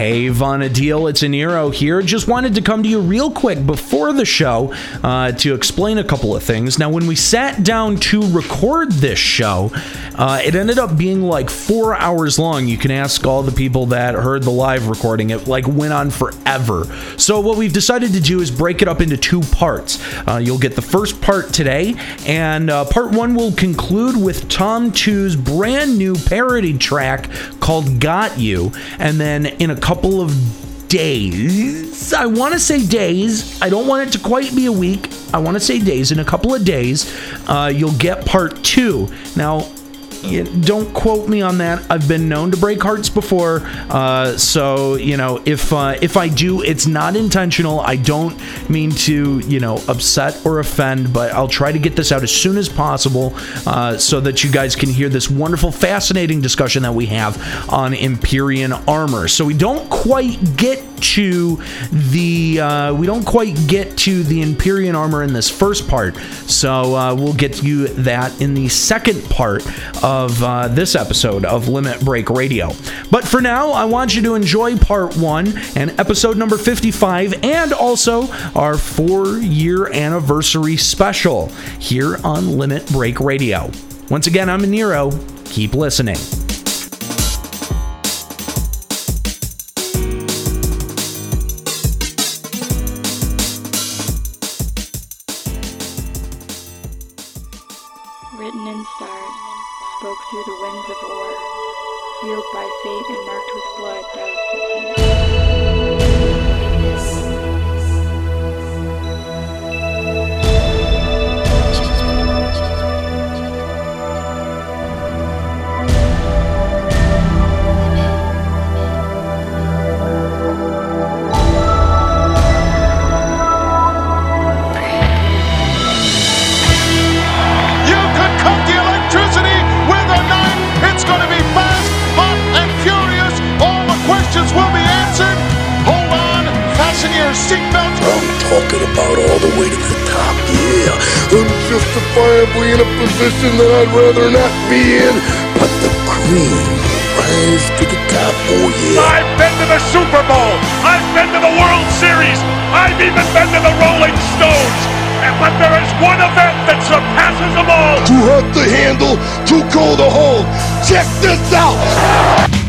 Hey, Vana'diel, it's Aniero here. Just wanted to come to you real quick before the show uh, to explain a couple of things. Now, when we sat down to record this show, uh, it ended up being like four hours long. You can ask all the people that heard the live recording. It like went on forever. So what we've decided to do is break it up into two parts. Uh, you'll get the first part today, and uh, part one will conclude with Tamtu's brand new parody track called "Got You," and then in a couple of days. I want to say days. I don't want it to quite be a week. I want to say days. In a couple of days, uh, you'll get part two. Now, don't quote me on that. I've been known to break hearts before, uh, so you know if uh, if I do, it's not intentional. I don't mean to you know upset or offend, but I'll try to get this out as soon as possible uh, so that you guys can hear this wonderful, fascinating discussion that we have on Empyrean armor. So we don't quite get to the uh, we don't quite get to the Empyrean armor in this first part, so uh, we'll get you that in the second part of uh, this episode of Limit Break Radio. But for now, I want you to enjoy part one and episode number 55, and also our four year anniversary special here on Limit Break Radio. Once again, I'm Nero. Keep listening. And marked with blood, doused talking about all the way to the top, yeah. I'm justifiably in a position that I'd rather not be in. But the cream rise to the top, oh yeah. I've been to the Super Bowl. I've been to the World Series. I've even been to the Rolling Stones. But there is one event that surpasses them all. Too hot to handle, too cold to hold. Check this out.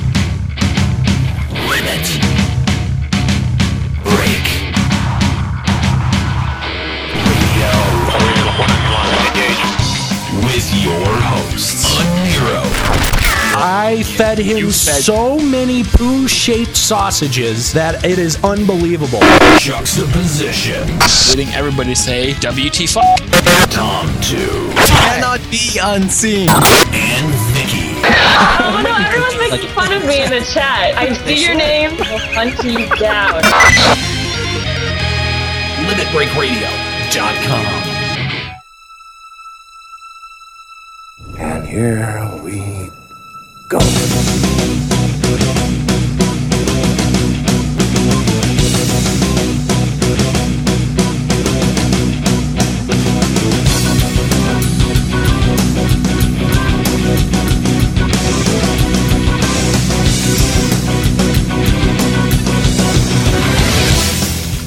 I fed him so many poo shaped sausages that it is unbelievable. Juxtaposition, letting everybody say WT fuck. Tom 2, Cannot be unseen. and Viki. Oh no, everyone's making fun of me in the chat. I see your name, I'll hunt you down. LimitBreakRadio.com. And here we go.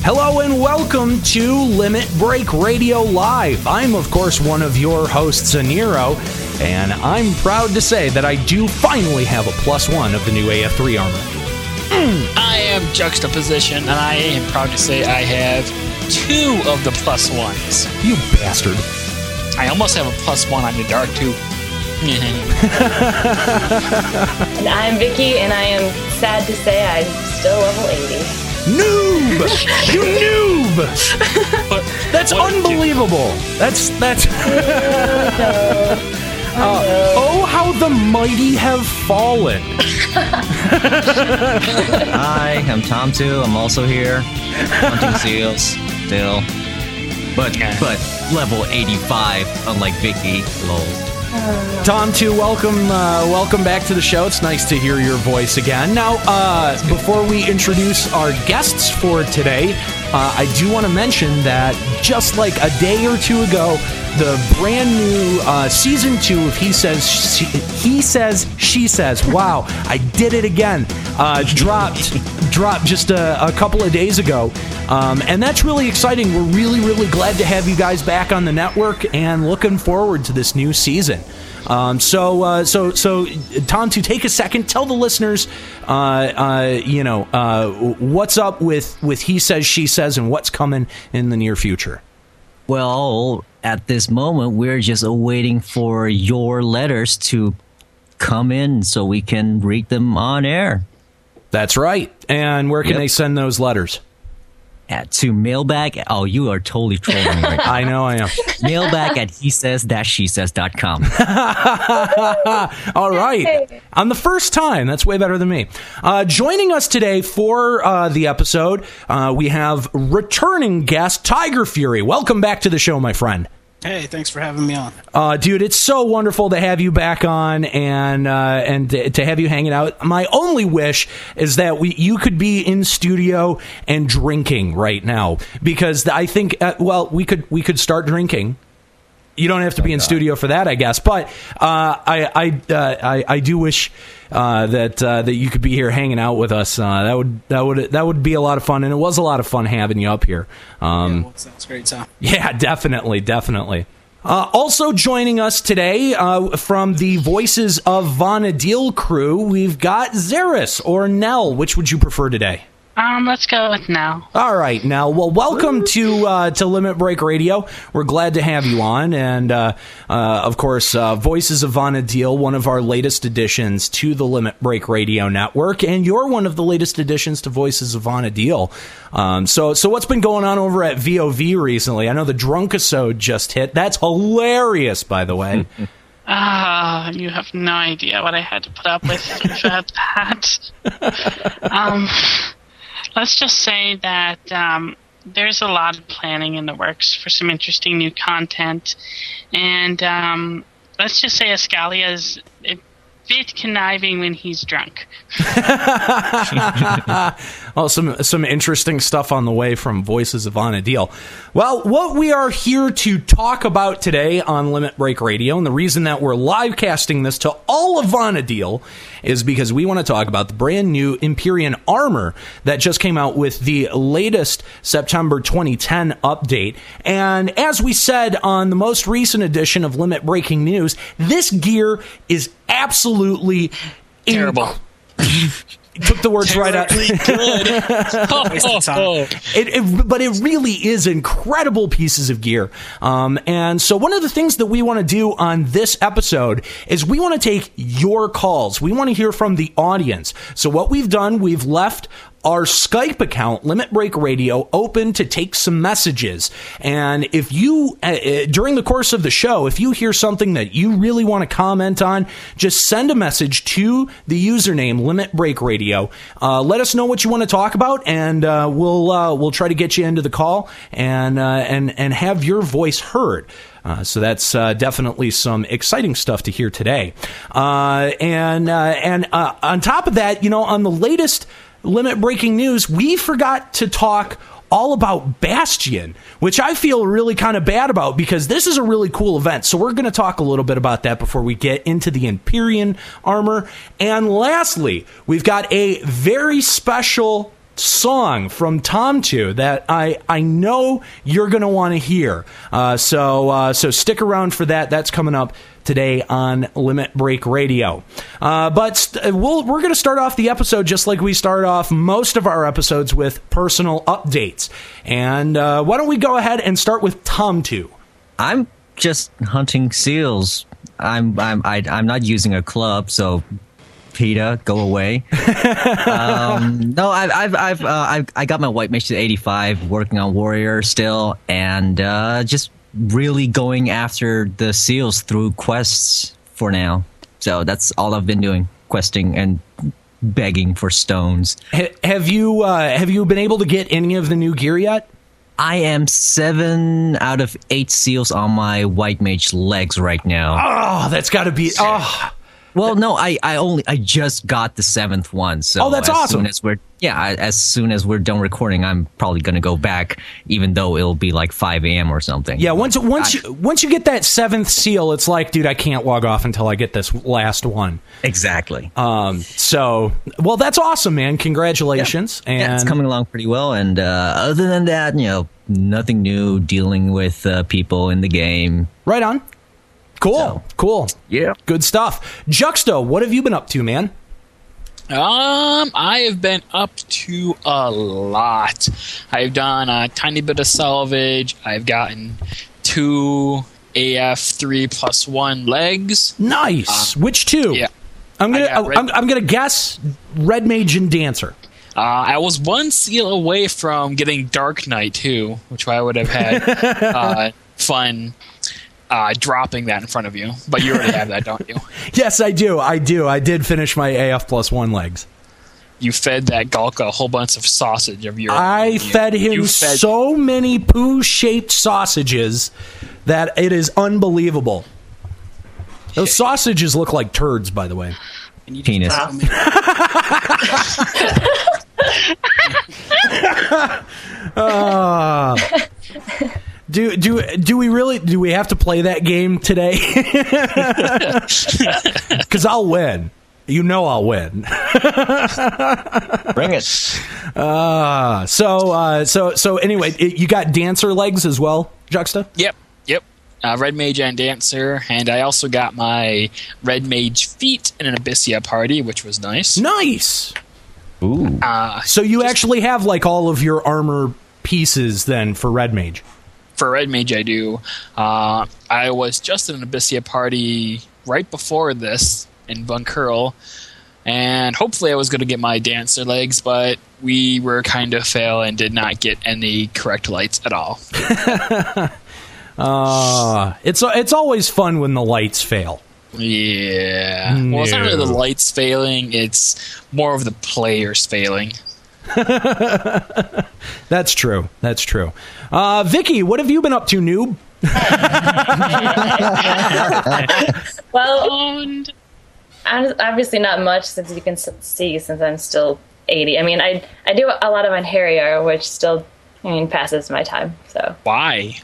Hello and welcome to Limit Break Radio Live. I'm, of course, one of your hosts, Aniero, and I'm proud to say that I do finally have a plus one of the new AF3 armor. Hmm. I am Juxtaposition, and I am proud to say I have two of the plus ones. You bastard. I almost have a plus one on the Dark too. And I'm Viki, and I am sad to say I'm still level 80. Noob! you noob! That's what did you- unbelievable. That's, that's. Oh, Uh, oh, how the mighty have fallen. Hi, I'm Tamtu. I'm also here. Hunting seals, still. But but level 85, unlike Viki. Lol. Tamtu, welcome, uh, welcome back to the show. It's nice to hear your voice again. Now, uh, before we introduce our guests for today, uh, I do want to mention that just like a day or two ago, the brand new uh, season two of He Says she, He Says She Says. Wow, I did it again. Uh, dropped dropped just a, a couple of days ago, um, and that's really exciting. We're really really glad to have you guys back on the network and looking forward to this new season. Um, so, uh, so, so, Tom, to take a second, tell the listeners, uh, uh, you know, uh, what's up with with he says, she says, and what's coming in the near future. Well, at this moment, we're just awaiting for your letters to come in so we can read them on air. That's right. And where can Yep. they send those letters? At to mailbag. Oh, you are totally trolling me right now. I know I am. mailbag at he says she says.com. All right. On the first time, that's way better than me. Uh, joining us today for uh, the episode, uh, we have returning guest Tigerfury. Welcome back to the show, my friend. Hey, thanks for having me on. Uh, dude, it's so wonderful to have you back on and uh, and to, to have you hanging out. My only wish is that we you could be in studio and drinking right now because I think uh, well we could we could start drinking. You don't have to be in studio for that, I guess. But uh, I I, uh, I I do wish uh, that uh, that you could be here hanging out with us. Uh, that would that would that would be a lot of fun, and it was a lot of fun having you up here. Um, Well, sounds great, Tom. yeah, definitely, definitely. Uh, also joining us today uh, from the Voices of Vana'diel crew, we've got Zeris or Nell. Which would you prefer today? Um, let's go with now. All right, now. Well, welcome to uh, to Limit Break Radio. We're glad to have you on, and uh, uh, of course, uh, Voices of Vana'diel, one of our latest additions to the Limit Break Radio network, and you're one of the latest additions to Voices of Vana'diel. Um, so, so what's been going on over at VOV recently? I know the Drunkisode just hit. That's hilarious, by the way. Ah, you have no idea what I had to put up with for that. um, let's just say that um, there's a lot of planning in the works for some interesting new content, and um, let's just say Ascalia is a bit conniving when he's drunk. well, some some interesting stuff on the way from Voices of Vana'diel. Well, what we are here to talk about today on Limit Break Radio, and the reason that we're live casting this to all of Vana'diel is because we want to talk about the brand new Empyrean armor that just came out with the latest September 2010 update. And as we said on the most recent edition of Limit Breaking News, this gear is absolutely Terrible. Took the words right out. Waste of time. It, it, but it really is incredible pieces of gear. Um, and so, one of the things that we want to do on this episode is we want to take your calls. We want to hear from the audience. So, what we've done, we've left our Skype account, Limit Break Radio, open to take some messages. And if you, uh, uh, during the course of the show, if you hear something that you really want to comment on, just send a message to the username Limit Break Radio. Uh, let us know what you want to talk about, and uh, we'll uh, we'll try to get you into the call and uh, and and have your voice heard. Uh, so that's uh, definitely some exciting stuff to hear today. Uh, and and on top of that, you know, on the latest limit breaking news, we forgot to talk all about Bastion, which I feel really kind of bad about because this is a really cool event. So we're going to talk a little bit about that before we get into the Empyrean armor. And lastly, we've got a very special song from Tamtu that I I know you're going to want to hear. Uh, so uh, so stick around for that. That's coming up today on Limit Break Radio. Uh, but st- we'll, we're going to start off the episode just like we start off most of our episodes with personal updates. And uh, why don't we go ahead and start with Tamtu? I'm just hunting seals. I'm I'm I, I'm not using a club, so PETA, go away. um, no, I've I've I've, uh, I've I got my white mage to 85, working on warrior still, and uh, just really going after the seals through quests for now. So that's all I've been doing, questing and begging for stones. Ha- have you uh, have you been able to get any of the new gear yet? I am seven out of eight seals on my white mage legs right now. Oh, that's got to be. Oh, Well, no, I, I only I just got the seventh one. So Oh, that's as awesome. Soon as we're yeah, as soon as we're done recording, I'm probably gonna go back, even though it'll be like 5 a.m. or something. Yeah, once once you once you get that seventh seal, it's like, dude, I can't log off until I get this last one. Exactly. Um. So, well, that's awesome, man. Congratulations. And yeah, it's coming along pretty well. And uh, other than that, you know, nothing new. Dealing with uh, people in the game. Right on. Cool. Cool. Yeah. Good stuff. Juxto, what have you been up to, man? Um, I have been up to a lot. I've done a tiny bit of salvage. I've gotten two AF3 plus one legs. Nice. Which two? Yeah. I'm gonna. I I'm, I'm gonna guess Red Mage and Dancer. Uh, I was one seal away from getting Dark Knight too, which I would have had uh, fun uh, dropping that in front of you. But you already have that, don't you? Yes, I do. I do. I did finish my AF plus one legs. You fed that Galka a whole bunch of sausage of your. I you- fed him fed- so many poo-shaped sausages that it is unbelievable. Those sausages look like turds, by the way. Penis. Ah. do do do we really do we have to play that game today? Because I'll win. You know I'll win. Bring it. Uh, so uh, so so anyway, it, you got dancer legs as well, Juxta. Yep, yep. Uh, Red Mage and Dancer, and I also got my Red Mage feet in an Abyssea party, which was nice. Nice. Ooh. Uh, So you actually have like all of your armor pieces then for red mage. For Red Mage, I do. Uh, I was just in an Abyssea party right before this in Vunkerl, and hopefully I was going to get my dancer legs, but we were kind of fail and did not get any correct lights at all. Uh, it's it's always fun when the lights fail. Yeah. Well, it's not really the lights failing; it's more of the players failing. That's true. That's true. Uh, Viki, what have you been up to, noob? Well, And I'm obviously not much since you can see since I'm still 80. I mean, I I do a lot of Einherjar, which still I mean passes my time. So Why?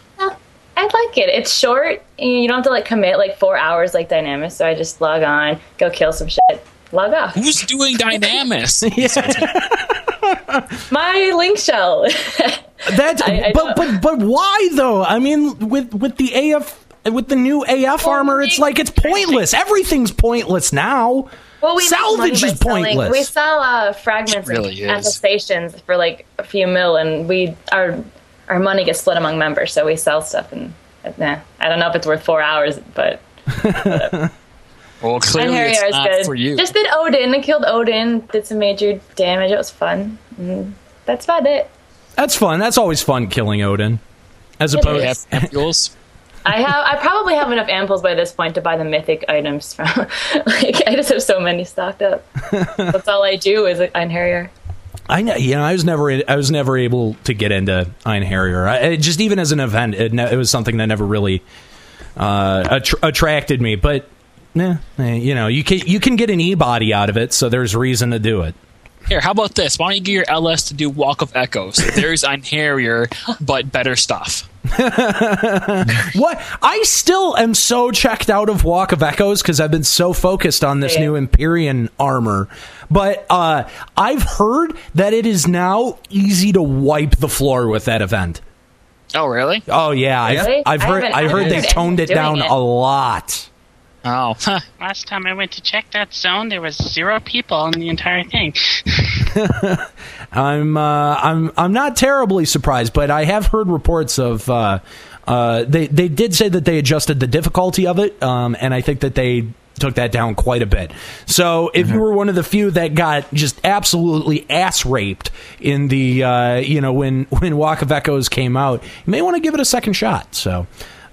I like it. It's short. You don't have to like commit like four hours like Dynamis. So I just log on, go kill some shit, log off. Who's doing Dynamis? My link shell. That's I- I but but but why though? I mean, with with the AF with the new AF armor, it's like it's pointless. Everything's pointless now. Well, we salvage is selling- pointless. We sell uh, fragments It really at the stations for like a few mil, and we our our money gets split among members. So we sell stuff, and uh, nah, I don't know if it's worth four hours, but Well, and clearly Harry it's is not good. for you. Just did Odin. I killed Odin. Did some major damage. It was fun. Mm, that's about it. That's fun. That's always fun killing Odin. As It opposed, to Ampoules. I have. I probably have enough ampoules by this point to buy the mythic items from. like I just have so many stocked up. That's all I do is Einherjar. I know, you know, I was never, I was never able to get into Einherjar. I, it just even as an event, it, it was something that never really uh, attr attracted me. But, nah, eh, you know, you can you can get an e body out of it, so there's reason to do it. Here, how about this? Why don't you get your LS to do Walk of Echoes? There's Einherjar, but better stuff. What I still am so checked out of Walk of Echoes because I've been so focused on this Yeah. new Empyrean armor. But uh, I've heard that it is now easy to wipe the floor with that event. Oh, really? Oh yeah, I've, Really? I've I heard. haven't- I I heard they've toned it down it. a lot. Oh, huh. last time I went to check that zone, there was zero people in the entire thing. I'm uh, I'm I'm not terribly surprised, but I have heard reports of uh, uh, they they did say that they adjusted the difficulty of it, um, and I think that they took that down quite a bit. So if you were one of the few that got just absolutely ass raped in the uh, you know when when Walk of Echoes came out, you may want to give it a second shot. So.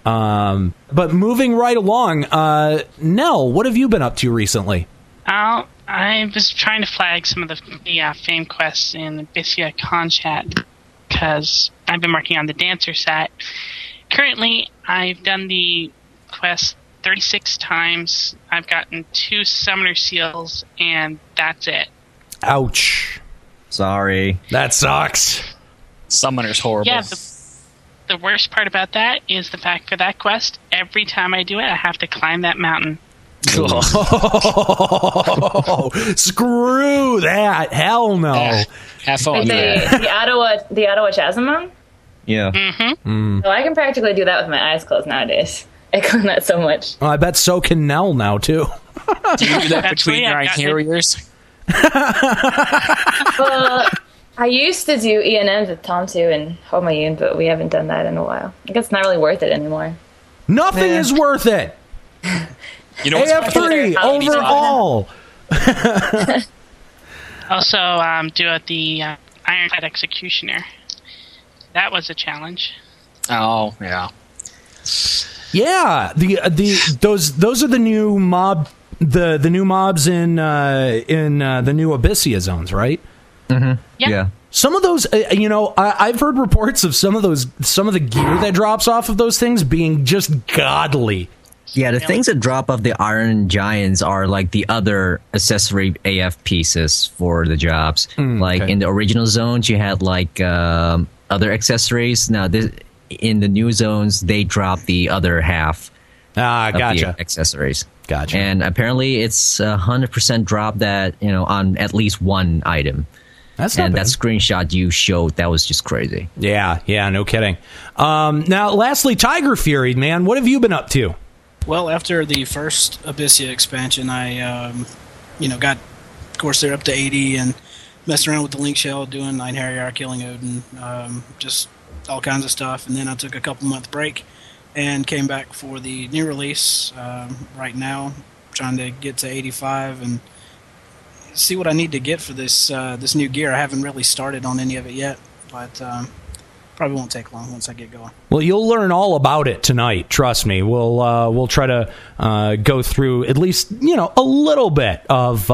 Um, but moving right along, uh, Nel, what have you been up to recently? Uh, I was trying to flag some of the, the uh, fame quests in the Abyssea Konschtat because I've been working on the dancer set. Currently, I've done the quest 36 times. I've gotten two summoner seals, and that's it. Ouch. Sorry. That sucks. Summoner's horrible. Yeah, the, the worst part about that is the fact for that quest, every time I do it, I have to climb that mountain. Oh, screw that. Hell no. Have Like fun. the, the Attohwa, the Attohwa Chasm Mountain. Yeah. Mm-hmm. Mm. So I can practically do that with my eyes closed nowadays. I climb that so much. Oh, I bet so can Nel now, too. Do you do that between your I've gotten it. carriers? Well, I used to do E and M's with Tamtu and Homayun, but we haven't done that in a while. I guess it's not really worth it anymore. Nothing Eh. is worth it. You know AF3 overall. Also, um, do it the uh, Ironclad Executioner. That was a challenge. Oh, yeah. Yeah, the uh, the those those are the new mob the the new mobs in uh, in uh, the new Abyssea zones, right? Yeah. Yeah. Some of those, uh, you know, I, I've heard reports of some of those, some of the gear that drops off of those things being just godly. Yeah, the things that drop off the Iron Giants are like the other accessory AF pieces for the jobs. like okay. in the original zones, you had like um, other accessories. Now, this, in the new zones, they drop the other half Ah, of the gotcha, accessories. gotcha. And apparently, it's a hundred percent drop that you know on at least one item. That's and bad. that screenshot you showed that was just crazy. yeah, yeah, no kidding. Um, now, lastly, Tigerfury, man, what have you been up to? Well, after the first Abyssea expansion, I, um, you know, got, of course, they're up to 80 and messed around with the Link Shell, doing Einherjar, killing Odin, um, just all kinds of stuff. And then I took a couple month break and came back for the new release um, right now, trying to get to 85 and see what I need to get for this uh, this new gear. I haven't really started on any of it yet, but um, probably won't take long once I get going. Well, you'll learn all about it tonight. Trust me. We'll uh, we'll try to uh, go through at least you know a little bit of.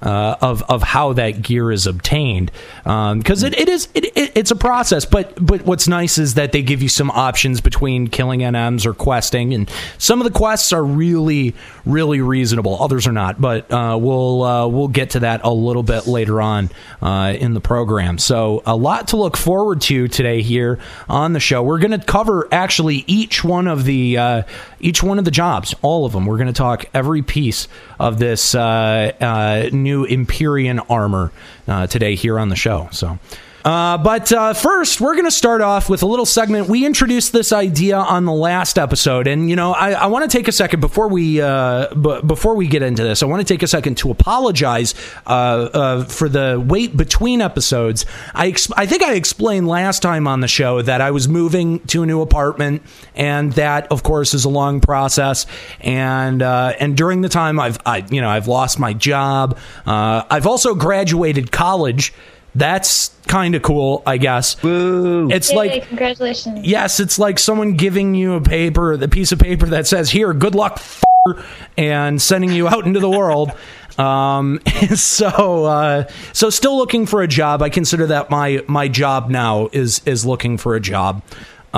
Uh, of of how that gear is obtained, because it, it is it, it, it's a process. But but what's nice is that they give you some options between killing NMs or questing, and some of the quests are really really reasonable. Others are not, but uh, we'll uh, we'll get to that a little bit later on uh, in the program. So a lot to look forward to today here on the show. We're going to cover actually each one of the uh, each one of the jobs, all of them. We're going to talk every piece of this uh, uh, new Empyrean armor uh, today here on the show. So. Uh, but uh, first, we're going to start off with a little segment. We introduced this idea on the last episode, and you know, I, I want to take a second before we uh, b- before we get into this. I want to take a second to apologize uh, uh, for the wait between episodes. I ex- I think I explained last time on the show that I was moving to a new apartment, and that, of course, is a long process. And uh, and during the time, I've I, you know I've lost my job. I've also graduated college. That's kind of cool, I guess. It's Yay, like congratulations. yes, it's like someone giving you a paper, the piece of paper that says, "Here, good luck," and sending you out into the world. Um, so, uh, so still looking for a job. I consider that my my job now is is looking for a job.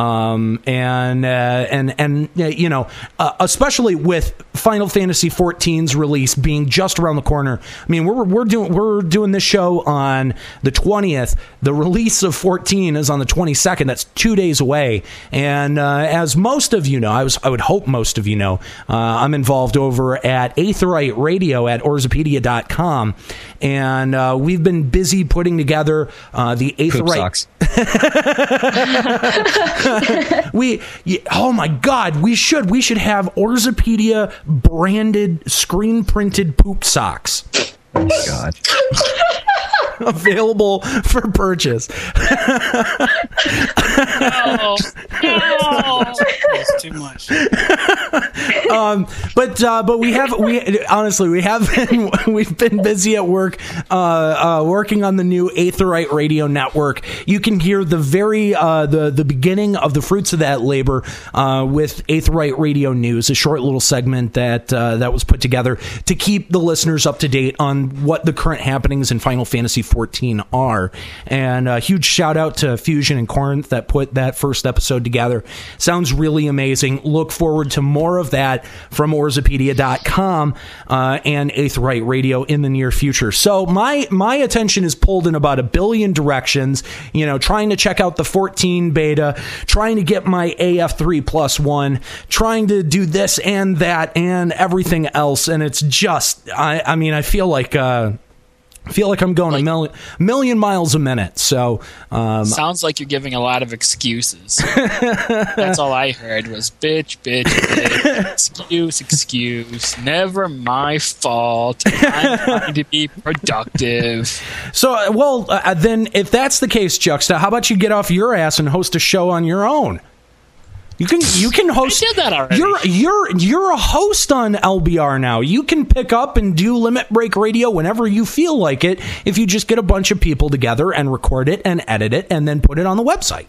Um, and uh, and and uh, you know, uh, especially with Final Fantasy XIV's release being just around the corner. I mean, we're we're doing we're doing this show on the twentieth. The release of 14 is on the 22nd. That's two days away. And uh, as most of you know, I was I would hope most of you know, uh, I'm involved over at Aetheryte Radio at Eorzeapedia.com, and uh, we've been busy putting together uh, the Poop Aetheryte socks. we oh my god we should we should have eorzeapedia branded screen printed poop socks Oh my God. available for purchase Oh, no. It's too much. um, but uh, but we have we honestly we have been we've been busy at work uh, uh, working on the new Aetheryte Radio Network. You can hear the very uh, the the beginning of the fruits of that labor uh, with Aetheryte Radio News, a short little segment that uh, that was put together to keep the listeners up to date on what the current happenings in Final Fantasy XIV are. And a huge shout out to Fusion and Corinth that put that first episode together. Sounds really amazing. Look forward to more of that that from Eorzeapedia.com uh, and Aetheryte Radio in the near future. So my my attention is pulled in about a billion directions. You know, trying to check out the 14 beta, trying to get my AF3 plus one, trying to do this and that and everything else, and it's just I I mean I feel like. Uh, I feel like I'm going a million million miles a minute. So um, Sounds like you're giving a lot of excuses. That's all I heard was bitch, bitch, bitch, excuse, excuse. Never my fault. I'm trying to be productive. So, uh, well, uh, then if that's the case, Juxta, how about you get off your ass and host a show on your own? You can you can host. did that already. You're you're you're a host on LBR now. You can pick up and do Limit Break Radio whenever you feel like it. If you just get a bunch of people together and record it and edit it and then put it on the website.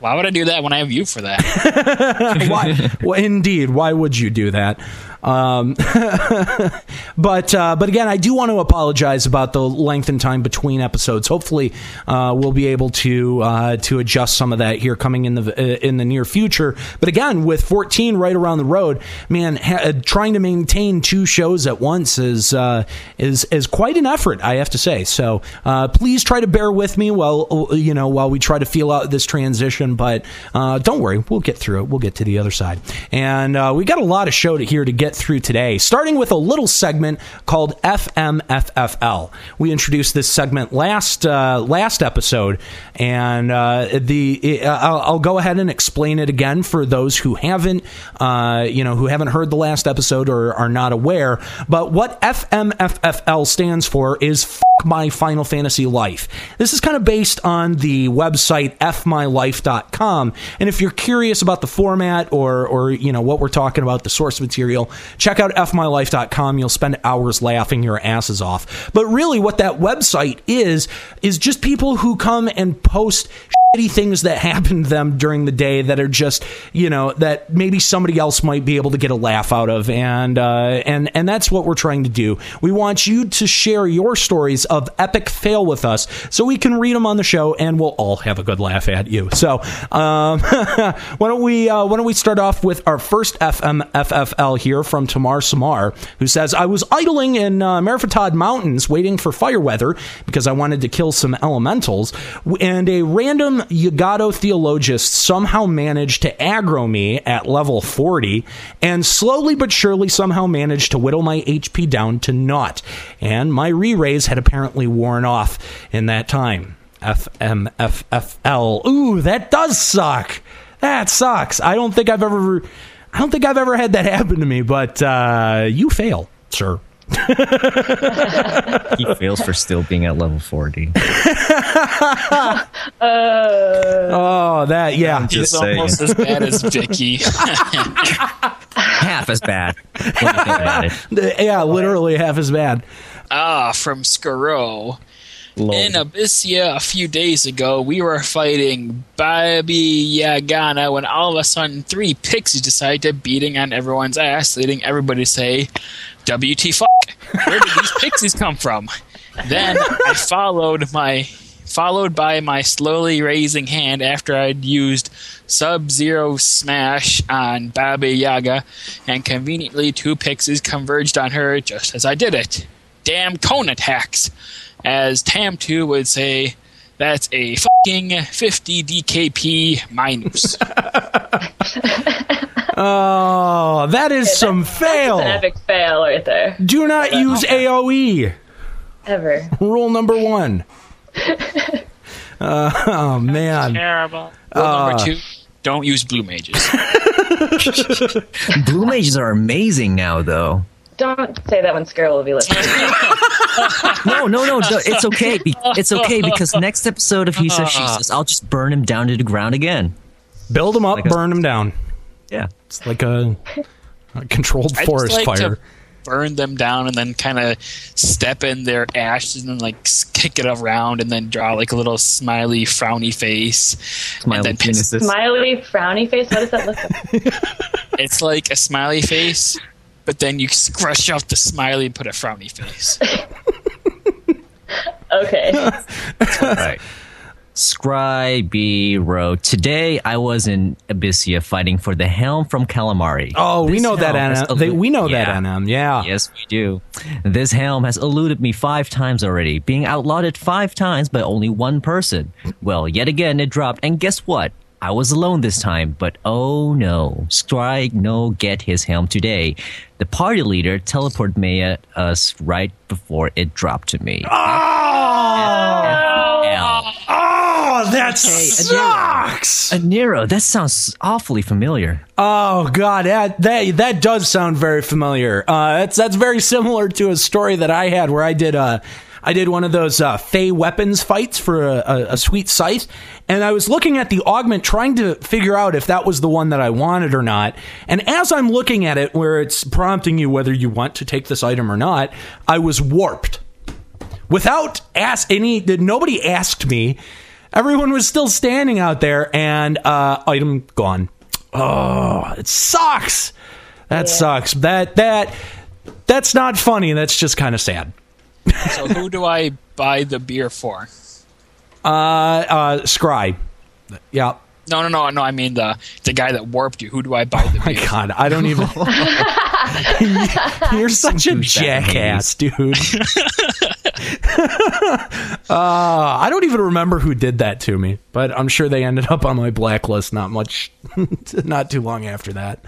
Why would I do that when I have you for that? why? well, indeed, why would you do that? Um, but uh, but again, I do want to apologize about the length and time between episodes. Hopefully, uh, we'll be able to uh, to adjust some of that here coming in the uh, in the near future. But again, with 14 right around the road, man, ha- trying to maintain two shows at once is uh, is is quite an effort, I have to say. So uh, please try to bear with me while you know while we try to feel out this transition. But uh, don't worry, we'll get through it. We'll get to the other side, and uh, we got a lot of show to here to get through today. Starting with a little segment called FMFFL. We introduced this segment last uh, last episode, and uh, the I'll, I'll go ahead and explain it again for those who haven't uh, you know who haven't heard the last episode or are not aware. But what FMFFL stands for is F- my Final Fantasy life. This is kind of based on the website fmylife.com. And if you're curious about the format or or you know what we're talking about, the source material, check out fmylife.com. You'll spend hours laughing your asses off. But really what that website is is just people who come and post things that happen to them during the day that are just you know that maybe somebody else might be able to get a laugh out of. And uh, and and that's what we're trying to do. We want you to share your stories of epic fail with us so we can read them on the show and we'll all have a good laugh at you. So um, why don't we uh, why don't we start off with our first FMFFL here from Tamar Samar who says I was idling in uh, Meriphataud Mountains waiting for fire weather because I wanted to kill some elementals and a random Yagudo theologist somehow managed to aggro me at level 40 and slowly but surely somehow managed to whittle my HP down to naught. And my re raise had apparently worn off in that time. FMFFL. Ooh, that does suck. That sucks. I don't think I've ever. I don't think I've ever had that happen to me, but uh, you fail, sir. he fails for still being at level 40. Oh, that yeah. Just It's saying. almost as bad as Viki. Half as bad. when you think about it. Yeah, literally half as bad. ah, from Skaro. In Abyssea a few days ago, we were fighting Babi Yagana when all of a sudden three pixies decided to beating on everyone's ass, leading everybody to say, WT fuck. Where did these pixies come from? Then I followed my followed by my slowly raising hand after I'd used Sub Zero Smash on Baba Yaga, and conveniently two pixies converged on her just as I did it. Damn cone attacks! As Tamtu would say, that's a fucking 50 DKP minus. Oh, that is some fail. An epic fail right there. Do not use AOE. Ever. Rule number one. Uh, oh man. Terrible. Rule Uh. number two, don't use blue mages. Blue mages are amazing now, though. Don't say that when Skirl will be listening. No, no, no. no, It's okay. It's okay because next episode of He Says She Says, I'll just burn him down to the ground again. Build him up, Like a- burn them down. Yeah. It's like a, a controlled I forest just like fire. to burn them down and then kind of step in their ashes and like kick it around and then draw like a little smiley frowny face. Smiley and then piss- Smiley, frowny face. What does that look like? it's like a smiley face, but then you scrush out the smiley and put a frowny face. Okay. Right. Scribe Today I was in Abyssea fighting for the helm from Calamari. Oh, we know that, helm has NM. They, elu- we know that, Yeah. NM. Yeah. Yes, we do. This helm has eluded me five times already, being outlawed five times by only one person. Well, yet again it dropped, and guess what? I was alone this time, but oh no, Strike no get his helm today. The party leader teleported me at us right before it dropped to me. L. That Aniero. sucks. Aniero, that sounds awfully familiar. Oh God, that that that does sound very familiar. Uh, that's that's very similar to a story that I had where I did uh I did one of those uh, Fey weapons fights for a, a, a sweet scythe, and I was looking at the augment, trying to figure out if that was the one that I wanted or not. And as I'm looking at it, where it's prompting you whether you want to take this item or not, I was warped without ask any. Nobody asked me. Everyone was still standing out there, and uh, item gone. Oh, it sucks. That sucks. That that that's not funny. That's just kind of sad. So who do I buy the beer for? Uh, uh, Scry. Yeah. No, no, no, no. I mean the the guy that warped you. Who do I buy the My beer? God, I don't even. You're such a jackass, dude. uh, I don't even remember who did that to me, but I'm sure they ended up on my blacklist. Not much, not too long after that.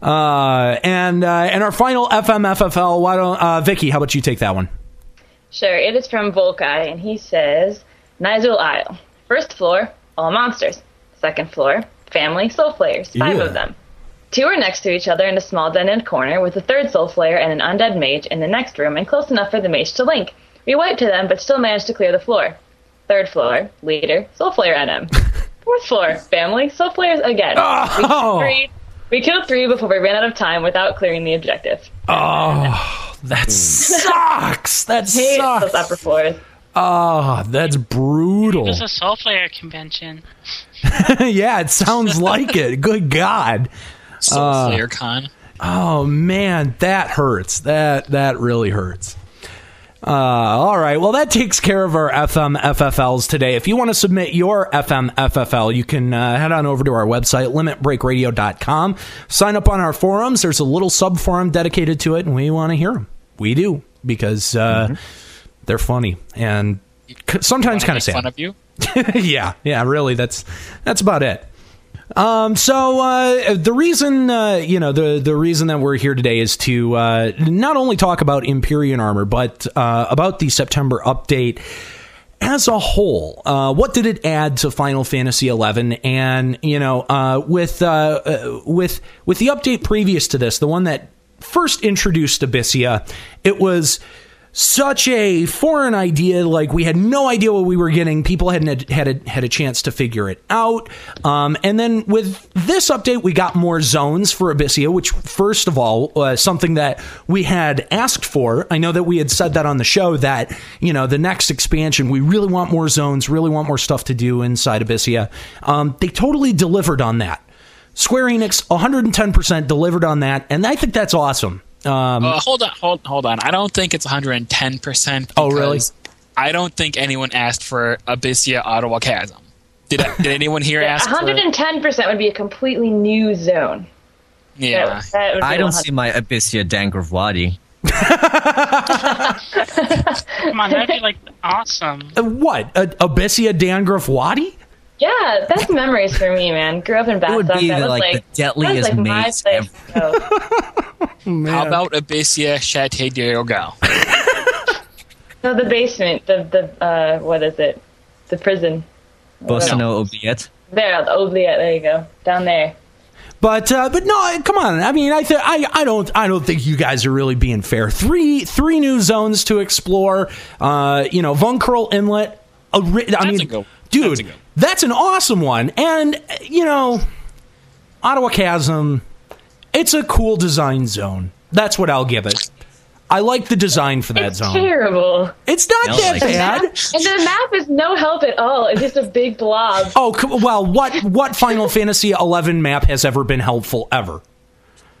Uh, and uh, and our final FMFFL. Why don't uh, Viki? How about you take that one? Sure, it is from Volkai, and he says Nyzul Isle. First floor, all monsters. Second floor, family soul flayers, five Yeah. of them. Two are next to each other in a small den-end corner, with a third soul flayer and an undead mage in the next room, and close enough for the mage to link. We wiped to them, but still managed to clear the floor. Third floor, leader, soul flayer NM. Fourth floor, family, soul flayers again. We, killed three, we killed three before we ran out of time without clearing the objective. Oh, that sucks. That Hate those sucks. upper floors. Oh, that's brutal. It was a Soul Flayer convention. yeah, it sounds like it. Good God. Soul Uh, Player Con. Oh man, that hurts. That that really hurts. Uh, all right. Well, that takes care of our FM FFLs today. If you want to submit your FM FFL, you can uh, head on over to our website, limitbreakradio.com. Sign up on our forums. There's a little sub forum dedicated to it, and we want to hear them. We do because uh, they're funny and c- sometimes kind of sad. fun of you. yeah, yeah, really. That's that's about it. Um, so uh, the reason, uh, you know, the the reason that we're here today is to uh, not only talk about Empyrean armor, but uh, about the September update as a whole. Uh, what did it add to Final Fantasy XI? And you know, uh, with with with the update previous to this, the one that first introduced Abyssea, it was such a foreign idea. Like we had no idea what we were getting. People hadn't had a, had a chance to figure it out. Um, and then with this update, we got more zones for Abyssea, which first of all was something that we had asked for. I know that we had said that on the show that you know the next expansion we really want more zones, really want more stuff to do inside Abyssea. Um, they totally delivered on that. Square Enix 110% delivered on that, and I think that's awesome. Um, Uh, hold on, hold, hold on. I don't think it's 110. percent Oh, really? I don't think anyone asked for Abyssea Attohwa Chasm. Did did anyone here ask? 110% would be a completely new zone. Yeah. That- that I don't 100 see my Abyssea Dangravwadi. Come on, that'd be like awesome. Uh, what? A, Abyssea Dangruf Wadi? Yeah, that's memories for me, man. Grew up in Bath. would be that the, was like, like, the deadliest that was like my maze place to go. How about Abyssea Château de Rogal? No, the basement, the the uh, what is it? The prison. Bostaunieux Oubliette. There, the oubliette. There you go, down there. But uh, but no, come on. I mean, I th- I I don't I don't think you guys are really being fair. Three three new zones to explore. Uh, you know, Vunkerl Inlet. A ri- I That's mean, a go- dude, that's a go. that's an awesome one. And you know, Attohwa Chasm. It's a cool design zone. That's what I'll give it. I like the design for that It's zone. terrible. It's not that like- bad. And the map is no help at all. It's just a big blob. Oh well, what what Final Fantasy XI map has ever been helpful ever?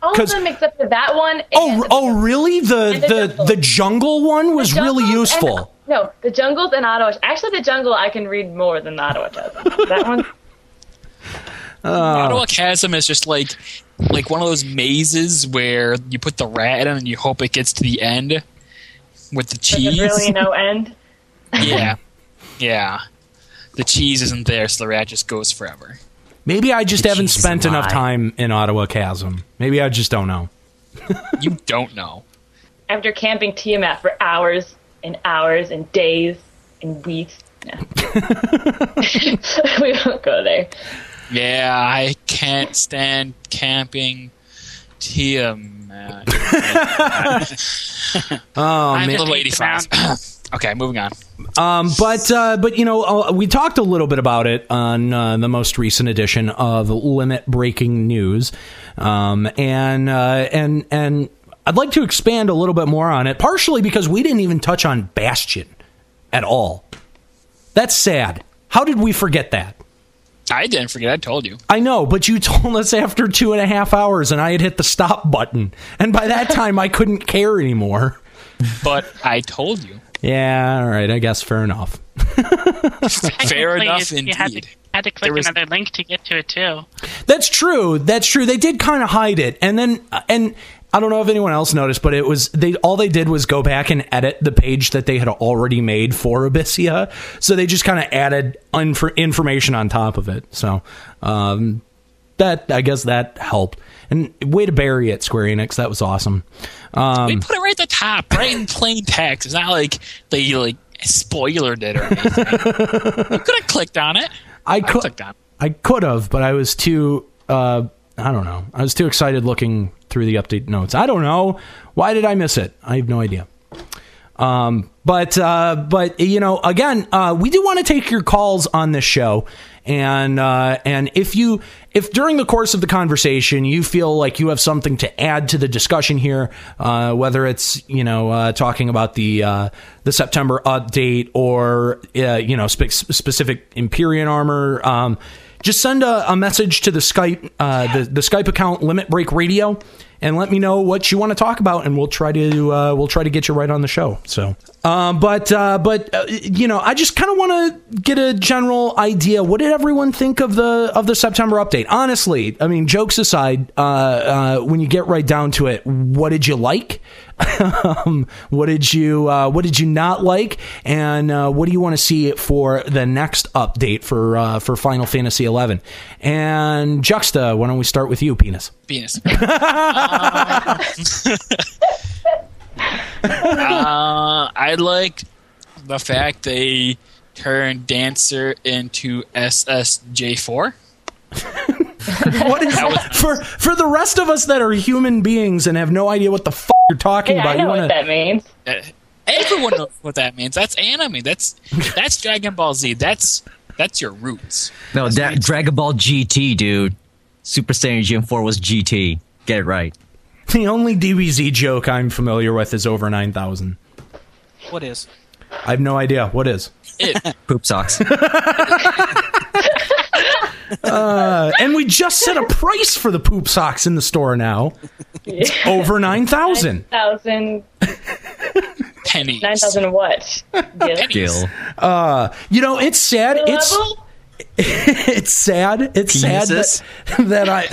All of 'cause- them except for that one. Oh, oh, really? The the the jungle. the jungle one was The really useful. and No, the jungles in Attohwa. Actually, the jungle I can read more than the Attohwa chasm. That one. Uh, Attohwa Chasm is just like like one of those mazes where you put the rat in and you hope it gets to the end with the cheese. There's really no end. yeah, yeah. The cheese isn't there, so the rat just goes forever. Maybe I just The haven't spent enough lie. time in Attohwa Chasm. Maybe I just don't know. You don't know. After camping Tiamat for hours and hours and days and weeks. No. we won't go there. Yeah, I can't stand camping. Tiamat. Oh I'm man. level 85. okay, moving on. Um, but uh, but you know uh, we talked a little bit about it on uh, the most recent edition of Limit Breaking News, um, and uh, and and I'd like to expand a little bit more on it, partially because we didn't even touch on Bastion at all. That's sad. How did we forget that? I didn't forget. I told you. I know, but you told us after two and a half hours, and I had hit the stop button, and by that time I couldn't care anymore. But I told you. Yeah, all right. I guess fair enough. Fair enough, you, you had to, indeed. had to click was- another link to get to it too. That's true. That's true. They did kind of hide it, and then uh, and I don't know if anyone else noticed, but it was they all they did was go back and edit the page that they had already made for Abyssea. So they just kind of added inf- information on top of it. So um, that I guess that helped. And way to bury it, Square Enix. That was awesome. They Um, put it right at the top, right in plain text. It's not like they like spoilered it or anything. you could have clicked on it. I could clicked on. it. I could have, but I was too. Uh, I don't know. I was too excited looking through the update notes. I don't know. Why did I miss it? I have no idea. Um, but uh, but you know, again, uh, we do want to take your calls on this show, and uh, and if you if during the course of the conversation you feel like you have something to add to the discussion here, uh, whether it's you know uh, talking about the uh, the September update or you know spe- specific Empyrean armor. Um, just send a, a message to the Skype uh, the, the Skype account Limit Break Radio and let me know what you want to talk about, and we'll try to uh, we'll try to get you right on the show. So, um, but uh, but uh, you know, I just kind of want to get a general idea. What did everyone think of the of the September update? Honestly, I mean, jokes aside, uh, uh, when you get right down to it, what did you like? um, what did you uh, what did you not like, and uh, what do you want to see for the next update for uh, for Final Fantasy XI? And Juxta, why don't we start with you, Penis? Penis. uh, I like the fact they turned Dancer into SSJ4. what is for for the rest of us that are human beings and have no idea what the fuck you're talking Hey, about? I know you what that means. Uh, Everyone knows what that means. That's anime. That's that's Dragon Ball Z. That's that's your roots. No, that Dragon Ball GT, dude. Super Saiyan Gen 4 was GT. Get it right. the only DBZ joke I'm familiar with is over nine thousand. What is? I have no idea what is. It, Poop socks. Uh, and we just set a price for the poop socks in the store now. It's over nine thousand. Thousand, pennies. nine thousand what? Yes. Gil. Uh, you know, it's sad. It's Level? it's sad. It's sad that, that I.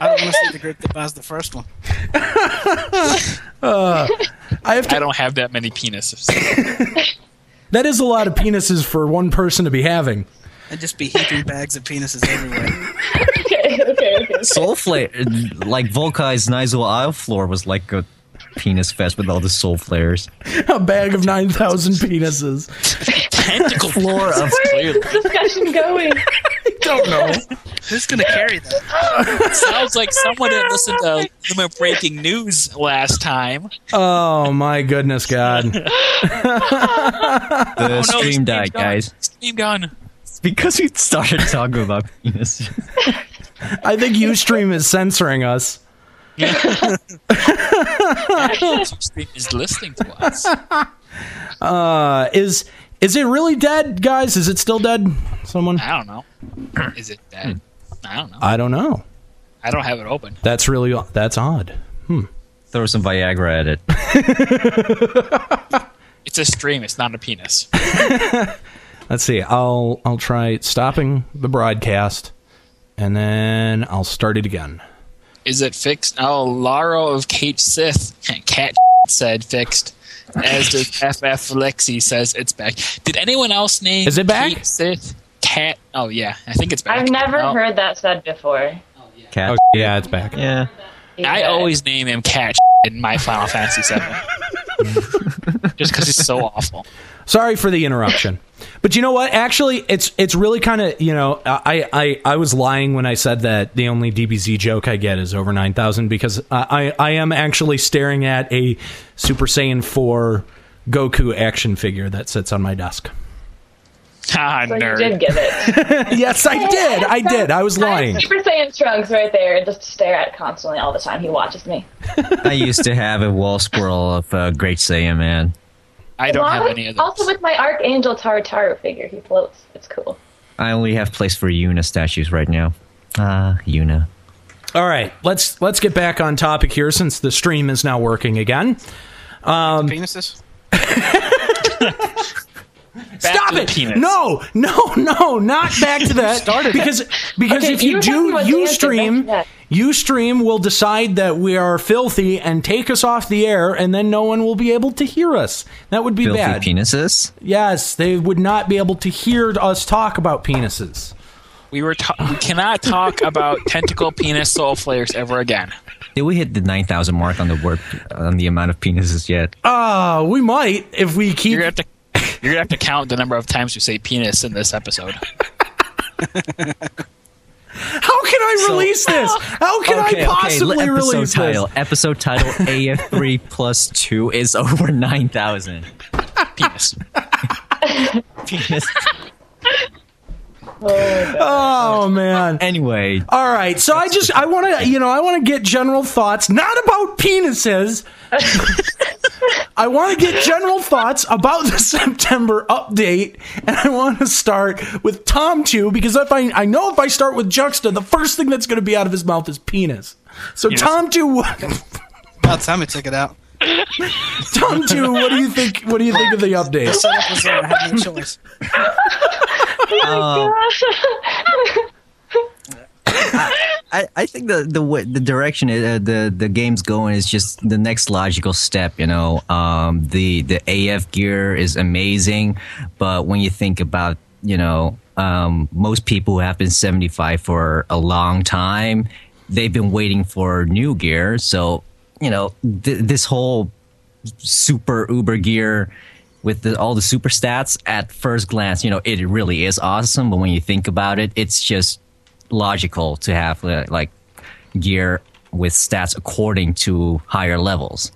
I don't want to see the group that buys the first one. I have to I don't have that many penises. That is a lot of penises for one person to be having. And just be heaping bags of penises everywhere. okay, okay, okay. Soul Flayer, like Volkai's Nyzul Isle floor was like a penis fest with all the soul flayers. A bag of 9,000 penises. Tentacle Floor of Where is this discussion going? Don't know. Who's going to carry that? Sounds like someone didn't listen to Limit Breaking News last time. Oh, my goodness, God. the Oh, no, stream died, gone. guys. Steam gone. It's because we started talking about penis. I think Ustream is censoring us. Steam is listening to us. Uh, is is it really dead, guys? Is it still dead? Someone? I don't know. Is it dead? I don't know. I don't know. I don't have it open. That's really that's odd. Hmm. Throw some Viagra at it. It's a stream. It's not a penis. Let's see. I'll I'll try stopping the broadcast, and then I'll start it again. Is it fixed? Oh, Lara of Cait Sith. Cat said fixed. As does FF Lexi says it's back. Did anyone else name Is it back? Cait Sith? Cat. Oh yeah, I think it's back. I've never No. heard that said before. Oh, yeah. Cat. Okay, yeah, it's back. Yeah. I always name him Cat in my Final Fantasy VII. Just because he's so awful. Sorry for the interruption. But you know what? Actually, it's it's really kind of you know I, I I was lying when I said that the only DBZ joke I get is over nine thousand because I I am actually staring at a Super Saiyan four Goku action figure that sits on my desk. Ah, So you nerd. did give it. yes, I did. I did. I was lying. have Super Saiyan Trunks right there, just stare at constantly all the time. He watches me. I used to have a wall squirrel of uh, Great Saiyaman. I don't Along have any of those. Also with my Archangel Tartaru figure, he floats. It's cool. I only have place for Yuna statues right now. Ah, Yuna. All right, let's let's get back on topic here since the stream is now working again. Um, Penises? Stop it! penis. No, no, no, not back to that. because because Okay, if you you do about dancing, UStream, back UStream will decide that we are filthy and take us off the air, and then no one will be able to hear us. That would be Filthy bad. penises? yes, they would not be able to hear us talk about penises. We were ta- we cannot talk about tentacle penis soul flayers ever again. Did we hit the 9,000 mark on the word, on the amount of penises yet? Uh, we might if we keep. You're gonna have to you're gonna have to count the number of times you say penis in this episode. How can I release this? How can I possibly episode release title. this? Episode title AF3 plus 2 is over 9,000. Penis. Penis. Oh, oh man. Anyway, All right, so I just I want to you know I want to get general thoughts not about penises. I want to get general thoughts about the September update, and I want to start with Tamtu because if I I know if I start with Juxta, the first thing that's going to be out of his mouth is penis. So Yes. Tamtu, what, About time we took it out. Tamtu, what do you think? What do you think of the update? Setup was there. I had no choice. uh, I, I think the the way, the direction uh, the the game's going is just the next logical step. You know, um, the the AF gear is amazing, but when you think about you know um, most people who have been 75 for a long time, they've been waiting for new gear. So you know th- this whole super uber gear with the, all the super stats at first glance you know it really is awesome. But when you think about it it's just logical to have uh, like gear with stats according to higher levels.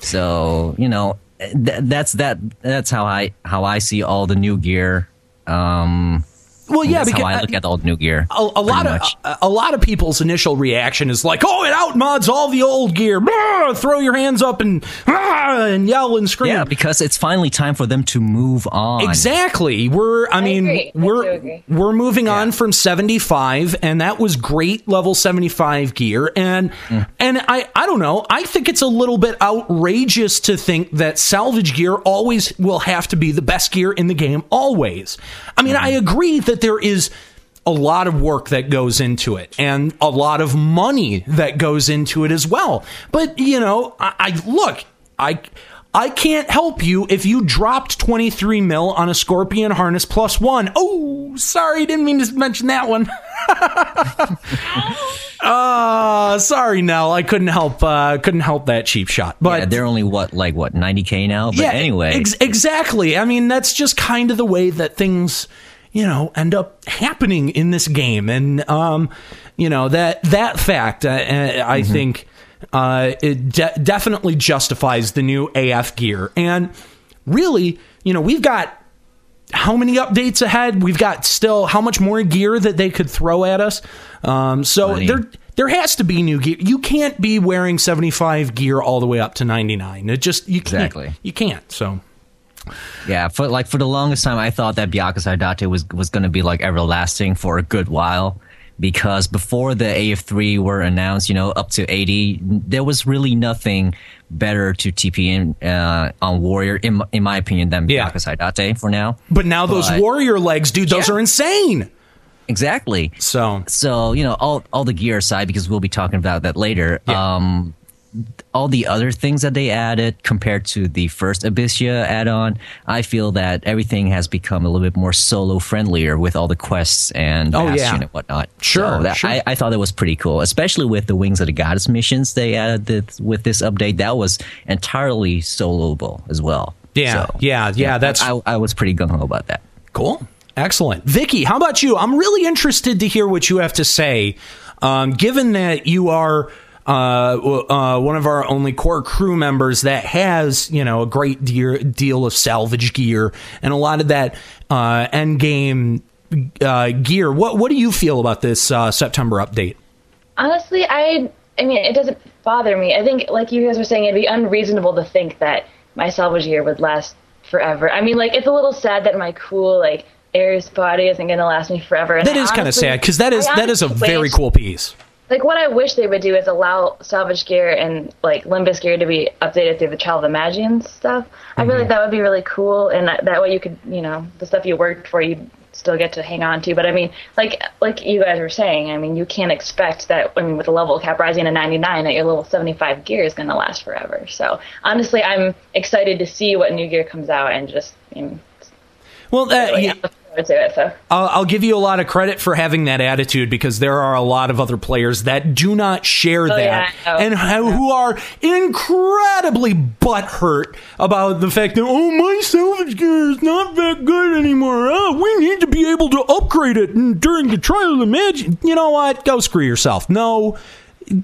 So you know th- that's that that's how i how i see all the new gear. Um Well, yeah, that's because how i uh, look at all the new gear a, a lot of much. a, a lot of people's initial reaction is like, "Oh, it outmods all the old gear." Brr, throw your hands up and ah, and yell and scream. yeah because it's finally time for them to move on Exactly. We're I, mean agree. I we're agree. we're moving on from 75 and that was great level 75 gear and mm. and I I don't know. I think it's a little bit outrageous to think that salvage gear always will have to be the best gear in the game always. I mean, mm-hmm. I agree that there is a lot of work that goes into it and a lot of money that goes into it as well. But, you know, I, I look, I I can't help you if you dropped 23 mil on a Scorpion harness plus one. Oh, sorry, didn't mean to mention that one. uh, sorry, Nel. I couldn't help uh couldn't help that cheap shot. But yeah, they're only what like what 90k now but anyway ex- exactly. I mean, that's just kind of the way that things, you know, end up happening in this game, and um, you know that that fact, uh, uh, I think, uh, it de- definitely justifies the new AF gear, and really, you know, we've got. How many updates ahead? We've got still how much more gear that they could throw at us. Um, so Plenty. there, there has to be new gear. You can't be wearing seventy five gear all the way up to ninety nine. It just you can't. You can't. So Yeah, for like for the longest time, I thought that Byakuya Date was was going to be like everlasting for a good while, because before the AF3 were announced, you know, up to 80, there was really nothing better to TP in uh, on Warrior, in, in my opinion, than Yeah. Haidate for now. But now those warrior legs, dude, those Yeah. are insane. Exactly. So So you know, all all the gear aside, because we'll be talking about that later. Um, all the other things that they added compared to the first Abyssea add-on, I feel that everything has become a little bit more solo friendlier with all the quests and Oh, yeah. and whatnot. Sure, so that, sure. I, I thought that was pretty cool, especially with the Wings of the Goddess missions they added this, with this update. That was entirely soloable as well. Yeah, So, yeah, yeah, that's- I, I was pretty gung ho about that. Cool. Excellent. Viki, how about you? I'm really interested to hear what you have to say, um, given that you are uh, uh, one of our only core crew members that has, you know, a great dear, deal of salvage gear and a lot of that uh, end game uh, gear. What What do you feel about this uh, September update? Honestly, I I mean, it doesn't bother me. I think, like you guys were saying, it'd be unreasonable to think that my salvage gear would last forever. I mean, like it's a little sad that my cool like Ares body isn't going to last me forever. And That is kind of sad because that is that is a very cool piece. Like what I wish they would do is allow salvage gear and like Limbus gear to be updated through the Trial of the Magians stuff. I feel Mm-hmm. like that would be really cool, and that, that way you could, you know, the stuff you worked for, you still get to hang on to. But I mean, like like you guys were saying, I mean, you can't expect that. I mean, with a level cap rising to 99, that your level 75 gear is going to last forever. So honestly, I'm excited to see what new gear comes out, and just you know, Well, that, really, I look forward to it. So. I'll, I'll give you a lot of credit for having that attitude because there are a lot of other players that do not share Oh, that yeah, and ho- who are incredibly butthurt about the fact that oh my salvage gear is not that good anymore. Oh, we need to be able to upgrade it and during the trial of the magic. You know what? Go screw yourself. No.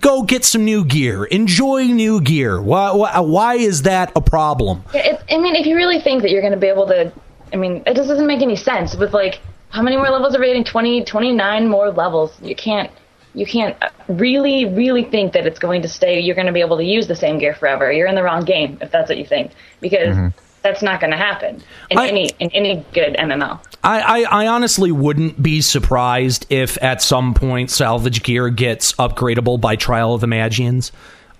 Go get some new gear. Enjoy new gear. Why, why, why is that a problem? Yeah, it, I mean, if you really think that you're going to be able to, I mean, it just doesn't make any sense. With like, how many more levels are we getting? 20, 29 more levels. You can't, you can't really, really think that it's going to stay. You're going to be able to use the same gear forever. You're in the wrong game if that's what you think, because that's not going to happen in I- any in any good MMO. I, I, I honestly wouldn't be surprised if at some point salvage gear gets upgradable by Trial of the Magians.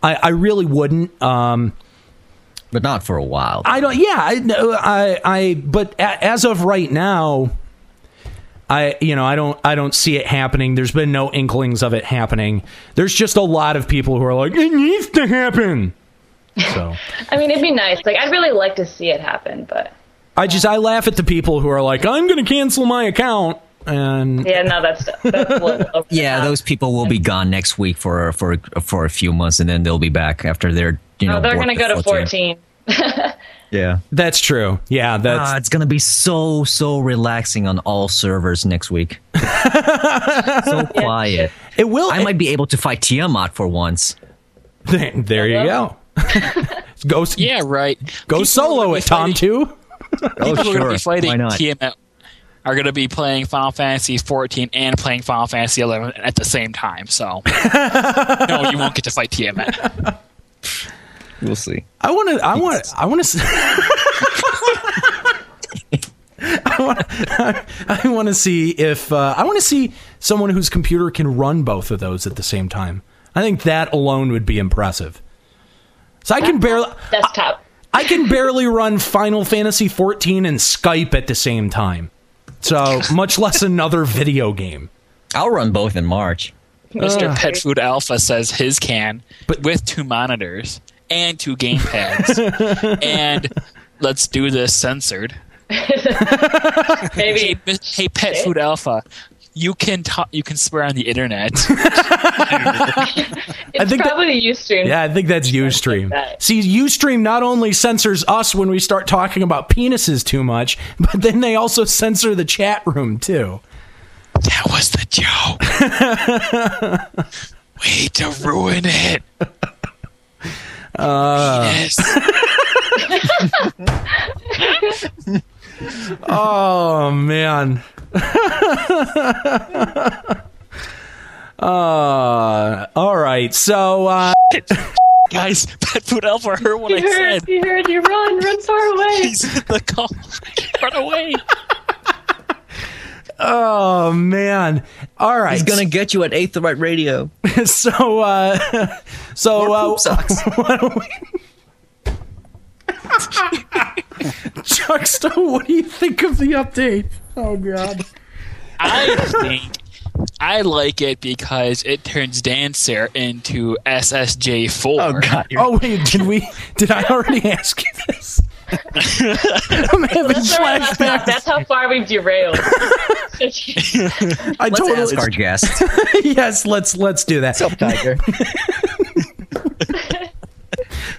I, I really wouldn't. Um, But not for a while. I don't. Yeah, I, no, I, I. But a, as of right now, I, you know, I don't, I don't see it happening. There's been no inklings of it happening. There's just a lot of people who are like, it needs to happen. So I mean, it'd be nice. Like, I'd really like to see it happen, but I just, I laugh at the people who are like, I'm going to cancel my account. And yeah, no, that's that's a little over the Yeah, those people will be gone next week for for for a few months, and then they'll be back after they're you know. No, they're going to go to 14. Yeah, that's true. Yeah, that's Ah, it's gonna be so so relaxing on all servers next week. so quiet. it will. I might be able to fight Tiamat for once. there you go. go, Yeah, right. go People solo are gonna Tom. be Too. People who are going to sure. be fighting Why not? Tiamat are going to be playing Final Fantasy 14 and playing Final Fantasy 11 at the same time. So no, you won't get to fight Tiamat. We'll see. I want to. I want. I want to. I want. I want to see if uh, I want to see someone whose computer can run both of those at the same time. I think that alone would be impressive. So I can barely. Desktop. I can barely run Final Fantasy 14 and Skype at the same time. So much less another video game. I'll run both in March. Mr. Pet Food Alpha says his can, but with two monitors and two gamepads, and let's do this censored. Hey, Maybe. Mis- hey, Pet Food Alpha, you can ta- you can swear on the internet. It's I think that- probably Ustream. Yeah, I think that's Ustream. that. See, Ustream not only censors us when we start talking about penises too much, but then they also censor the chat room too. that was the joke. Way to ruin it. Penis. Oh man. uh, all right. So uh, Guys, Pet Food Alpha heard what I You heard, said. you heard, you run, run far away. He's in the call. Run away. Oh man! All right, He's gonna get you at Eighth Right Radio. so uh, so More uh, poop socks. why don't we- Juxta, what do you think of the update? Oh god. I think I like it because it turns Dancer into SSJ4. Oh God! you're- Oh wait, did we? Did I already ask you this? I'm having That's, all right, that's, how, flashbacks. that's how far we've derailed. I Let's totally. ask our guest. yes, let's let's do that. What's up, Tiger?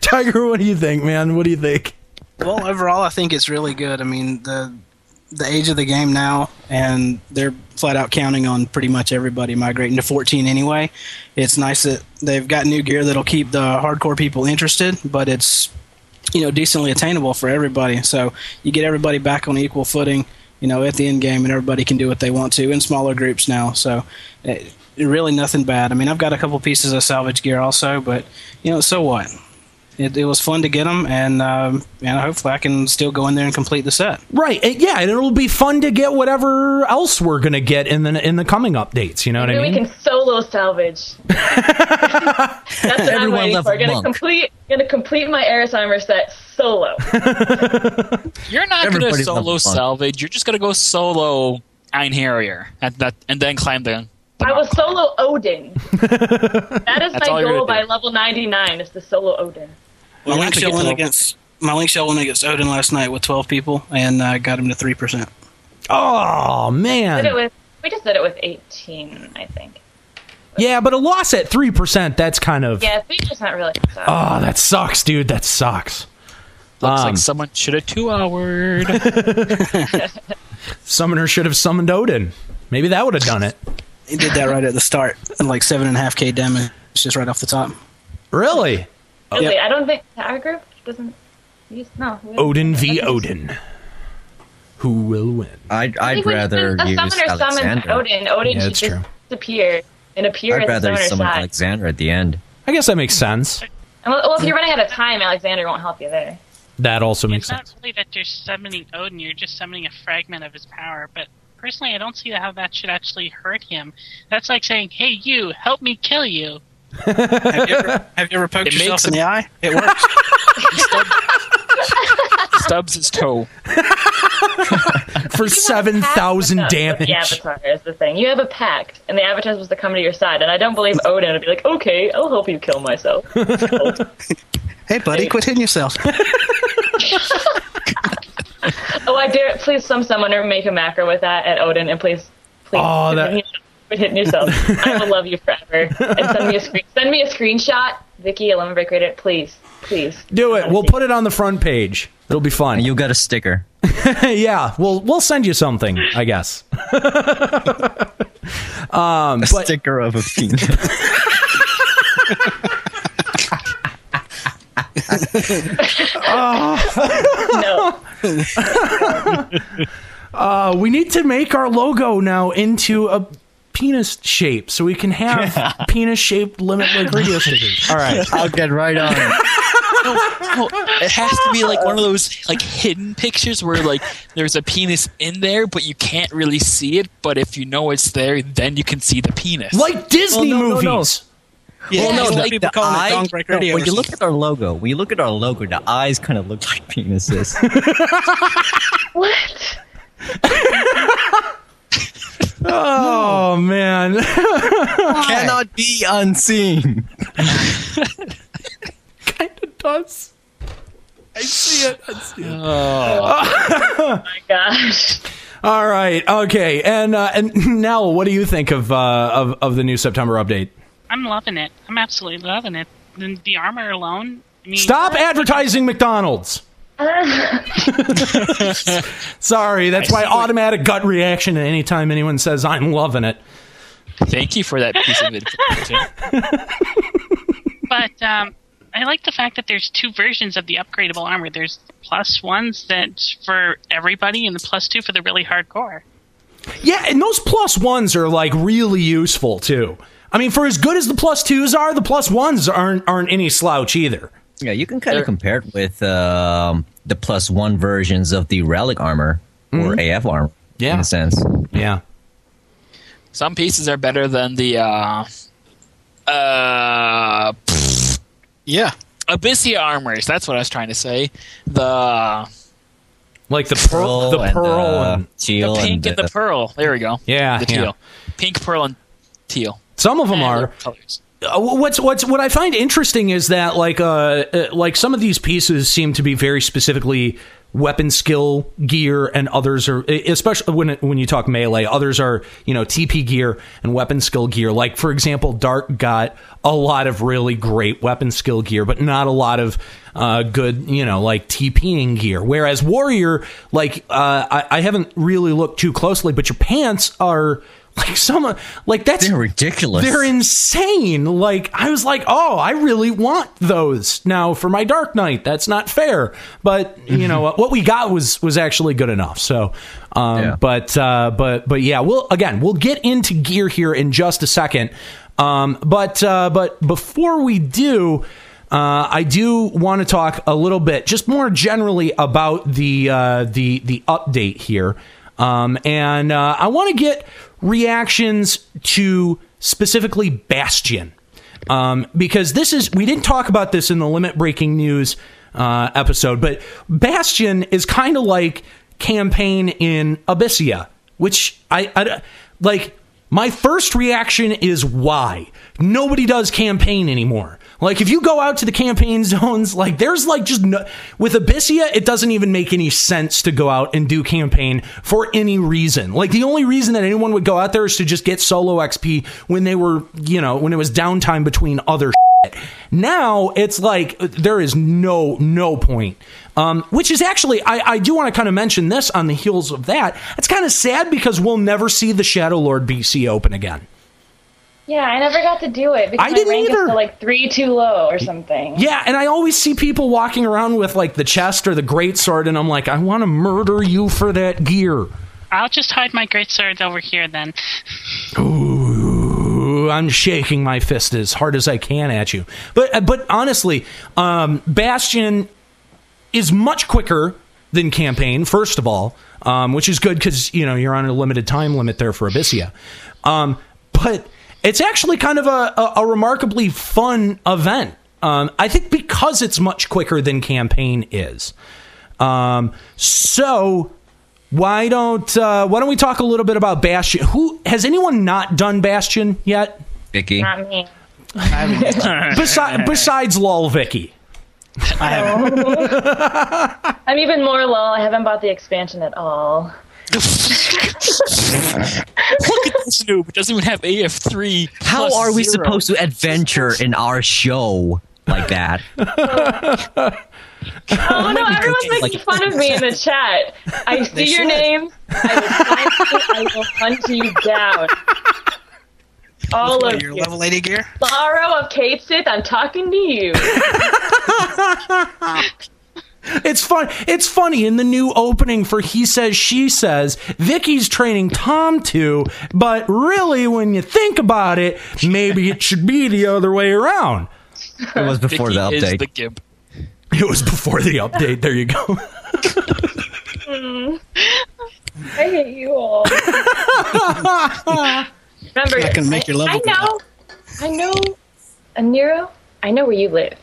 Tiger, what do you think, man? What do you think? Well, overall, I think it's really good. I mean, the the age of the game now, and they're flat out counting on pretty much everybody migrating to 14 anyway. It's nice that they've got new gear that'll keep the hardcore people interested, but it's you know decently attainable for everybody. So you get everybody back on equal footing, you know, at the end game, and everybody can do what they want to in smaller groups now. So. It, Really, nothing bad. I mean, I've got a couple pieces of salvage gear also, but you know, so what? It, it was fun to get them, and um, and hopefully I can still go in there and complete the set. Right. and yeah, and it'll be fun to get whatever else we're gonna get in the in the coming updates. You know what I mean? we can solo salvage. That's what I'm waiting love for. a Gonna monk. complete, gonna complete my Erisheimer set solo. You're not going to Everybody solo loves fun. salvage. You're just going to go solo Einherjar at that, and then climb the. the I was solo Odin. that is That's my goal by level 99 is the solo Odin. My You'll link have shell went against my link shell went against Odin last night with 12 people, and uh, got him to three percent. oh Did it man. with, we just did it with 18, I think. Yeah, but a loss at three percent. That's kind of. Yeah, three percent really. So. Oh, that sucks, dude. That sucks. Looks Um, like someone should have two houred. Summoner should have summoned Odin. Maybe that would have done it. He did that right at the start, and like seven and a half k damage just right off the top. Really? Really, I don't think our group doesn't use no. Odin v Odin. Who will win? I'd, I I'd think rather use Alexander. Odin, Odin Yeah, should that's true. disappear and appear I'd at the rather summon side. Alexandra at the end. I guess that makes sense. And well, well, if you're running out of time, Alexander won't help you there. That also makes sense. It's not sense. really that you're summoning Odin, you're just summoning a fragment of his power, but personally I don't see how that should actually hurt him. That's like saying, Hey you, help me kill you. Have you ever, have you ever poked It yourself in the eye? It works. Stubs his toe. For seven thousand damage. The Avatar is the thing. You have a pact, and the Avatar is supposed to come to your side. And I don't believe Odin would be like, "Okay, I'll help you kill myself." hey, buddy, quit hitting yourself. oh, I dare please, some summoner make a macro with that at Odin, and please, please, Oh, that- hitting yourself. Quit hitting yourself. I will love you forever. And send me a screen. Send me a screenshot, Viki, Lemon Break Rated, please, please. Do it. We'll put it on the front page. It'll be fun. And you got a sticker. yeah, we'll we'll send you something, I guess. um, A but sticker of a penis. No. uh, we need to make our logo now into a penis shape so we can have penis shaped limit break radio stickers. All right. I'll get right on it. No, it has to be like one of those like hidden pictures where like there's a penis in there, but you can't really see it. But if you know it's there, then you can see the penis. Like Disney Well, no, no, no. movies. Yeah, well, no, it's the, like the calling eye, it Dong Break no, when you look at our logo, when you look at our logo, the eyes kind of look like penises. What? Oh man. Cannot be unseen. kind of does. I see it. I see it. Oh my gosh. All right. Okay. And uh, and now, what do you think of uh, of of the new September update? I'm loving it. I'm absolutely loving it. The, the armor alone. I mean, Stop advertising McDonald's. Sorry, that's my automatic gut reaction anytime anyone says I'm loving it. Thank you for that piece of information. But um, I like the fact that there's two versions of the upgradable armor. There's plus ones that's for everybody, and the plus two for the really hardcore. Yeah, and those plus ones are like really useful too. I mean, for as good as the plus twos are, the plus ones aren't aren't any slouch either. Yeah, you can kind of compare it with um, the plus one versions of the relic armor or AF armor. Yeah. in a sense. Yeah. Some pieces are better than the uh, uh, Yeah. Abyssea armors. That's what I was trying to say. The Like the pearl, the and, pearl, uh, and teal the pink and, the, pearl. There we go. Yeah, the yeah. teal, pink, pearl, and teal. some of them Eh, are. they're colors. Uh, what's what's what I find interesting is that like uh, uh like some of these pieces seem to be very specifically weapon skill gear and others are especially when when you talk melee others are you know TP gear and weapon skill gear. Like for example Dark got a lot of really great weapon skill gear but not a lot of uh, good you know like TPing gear. Whereas Warrior like uh, I, I haven't really looked too closely but your pants are like some like that's They're ridiculous. they're insane. Like I was like, oh, I really want those now for my Dark Knight. That's not fair, but you know what we got was was actually good enough. So, um, Yeah. but uh, but but yeah, we'll again we'll get into gear here in just a second. Um, but uh, but before we do. Uh, I do want to talk a little bit, just more generally, about the uh, the the update here, um, and uh, I want to get reactions to specifically Bastion, um, because this is we didn't talk about this in the limit breaking news uh, episode, but Bastion is kind of like campaign in Abyssea, which I, I like. My first reaction is why nobody does campaign anymore. Like if you go out to the campaign zones, like there's like just no, with Abyssea, it doesn't even make any sense to go out and do campaign for any reason. Like the only reason that anyone would go out there is to just get solo XP when they were, you know, when it was downtime between other shit. Now it's like there is no no point. Um, which is actually I, I do want to kind of mention this on the heels of that. It's kind of sad because we'll never see the Shadow Lord BC open again. Yeah, I never got to do it because I my didn't rank either. is still like three too low or something. Yeah, and I always see people walking around with like the chest or the great sword, and I'm like, I want to murder you for that gear. I'll just hide my great sword over here then. Ooh, I'm shaking my fist as hard as I can at you. But but honestly, um, Bastion is much quicker than campaign. First of all, um, which is good because you know you're on a limited time limit there for Abyssea. Um, but it's actually kind of a, a, a remarkably fun event. Um, I think because it's much quicker than campaign is. Um, so why don't uh, why don't we talk a little bit about Bastion? Who has anyone not done Bastion yet? Viki. Not me. Besi- besides Lol Viki. I'm even more low. I haven't bought the expansion at all. Look at this noob. It doesn't even have AF3. How are we zero. supposed to adventure in our show like that? Oh no, everyone's making Like- fun of me in the chat. I see your should. name. I will, find you, I will hunt you down. All What, of your you. level 80 gear? Sorrow of Cait Sith, I'm talking to you. It's fun. It's funny in the new opening for He Says She Says. Viki's training Tamtu, but really, when you think about it, maybe it should be the other way around. It was before Viki the is update. the gimp. It was before the update. There you go. Mm. I hate you all. Remember, Not gonna make your level I, go know, I know, Aniero, I know where you live.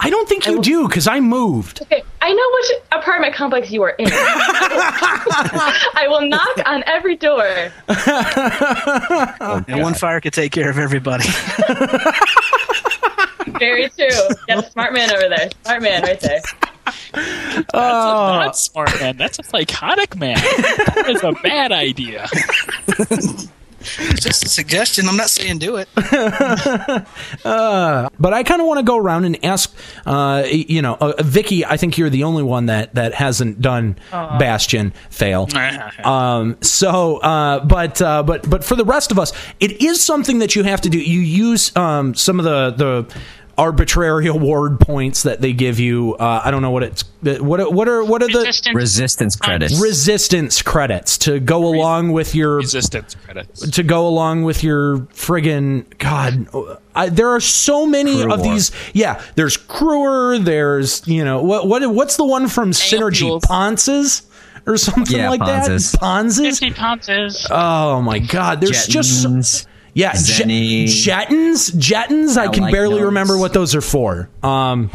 I don't think you do because I moved. Okay, I know which apartment complex you are in. I will knock on every door. And one fire could take care of everybody. Very true. Yes, smart man over there. Smart man right there. That's a oh. not smart man. That's a psychotic man. That is a bad idea. It's just a suggestion. I'm not saying do it. But I kind of want to go around and ask, uh, you know, uh, Viki. I think you're the only one that that hasn't done Bastion fail. Um, so, uh, but uh, but but for the rest of us, it is something that you have to do. You use um, some of the the arbitrary award points that they give you. Uh, I don't know what it's what what are what are the Resistance. Resistance credits. resistance credits to go along with your Resistance credits. to go along with your friggin' god I, there are so many of Cruor. these yeah there's cruor there's you know what what what's the one from synergy Ampules. ponces or something Yeah, like Ponzas. that. Ponzas. 50 pounces. Oh my God! There's just so- Jettons, yeah, Zenny. Jettons. I I can like barely those. remember what those are for. Um,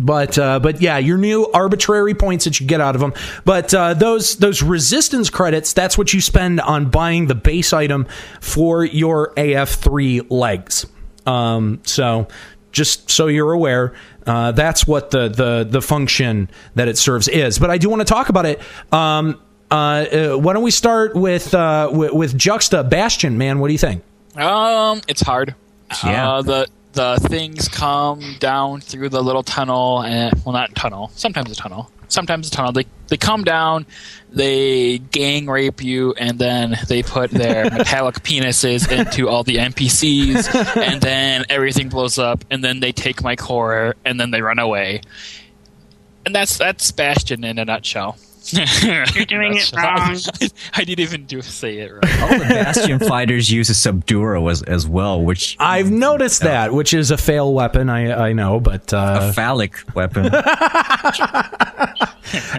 but uh, but yeah, your new arbitrary points that you get out of them. But uh, those those resistance credits, that's what you spend on buying the base item for your AF3 legs. Um, so just so you're aware, uh, that's what the, the the function that it serves is. But I do want to talk about it. Um, uh, uh, why don't we start with, uh, with with Juxta Bastion? Man, what do you think? Um, it's hard. Yeah. Uh, the the things come down through the little tunnel, and well, not tunnel. Sometimes a tunnel. Sometimes a tunnel. They they come down, they gang rape you, and then they put their metallic penises into all the NPCs, and then everything blows up, and then they take my core, and then they run away. And that's that's Bastion in a nutshell. You're doing it wrong. I didn't even do say it right. All the Bastion fighters use a Subduro as, as well, which I've noticed that, which is a fail weapon. I I know, but uh, a phallic weapon.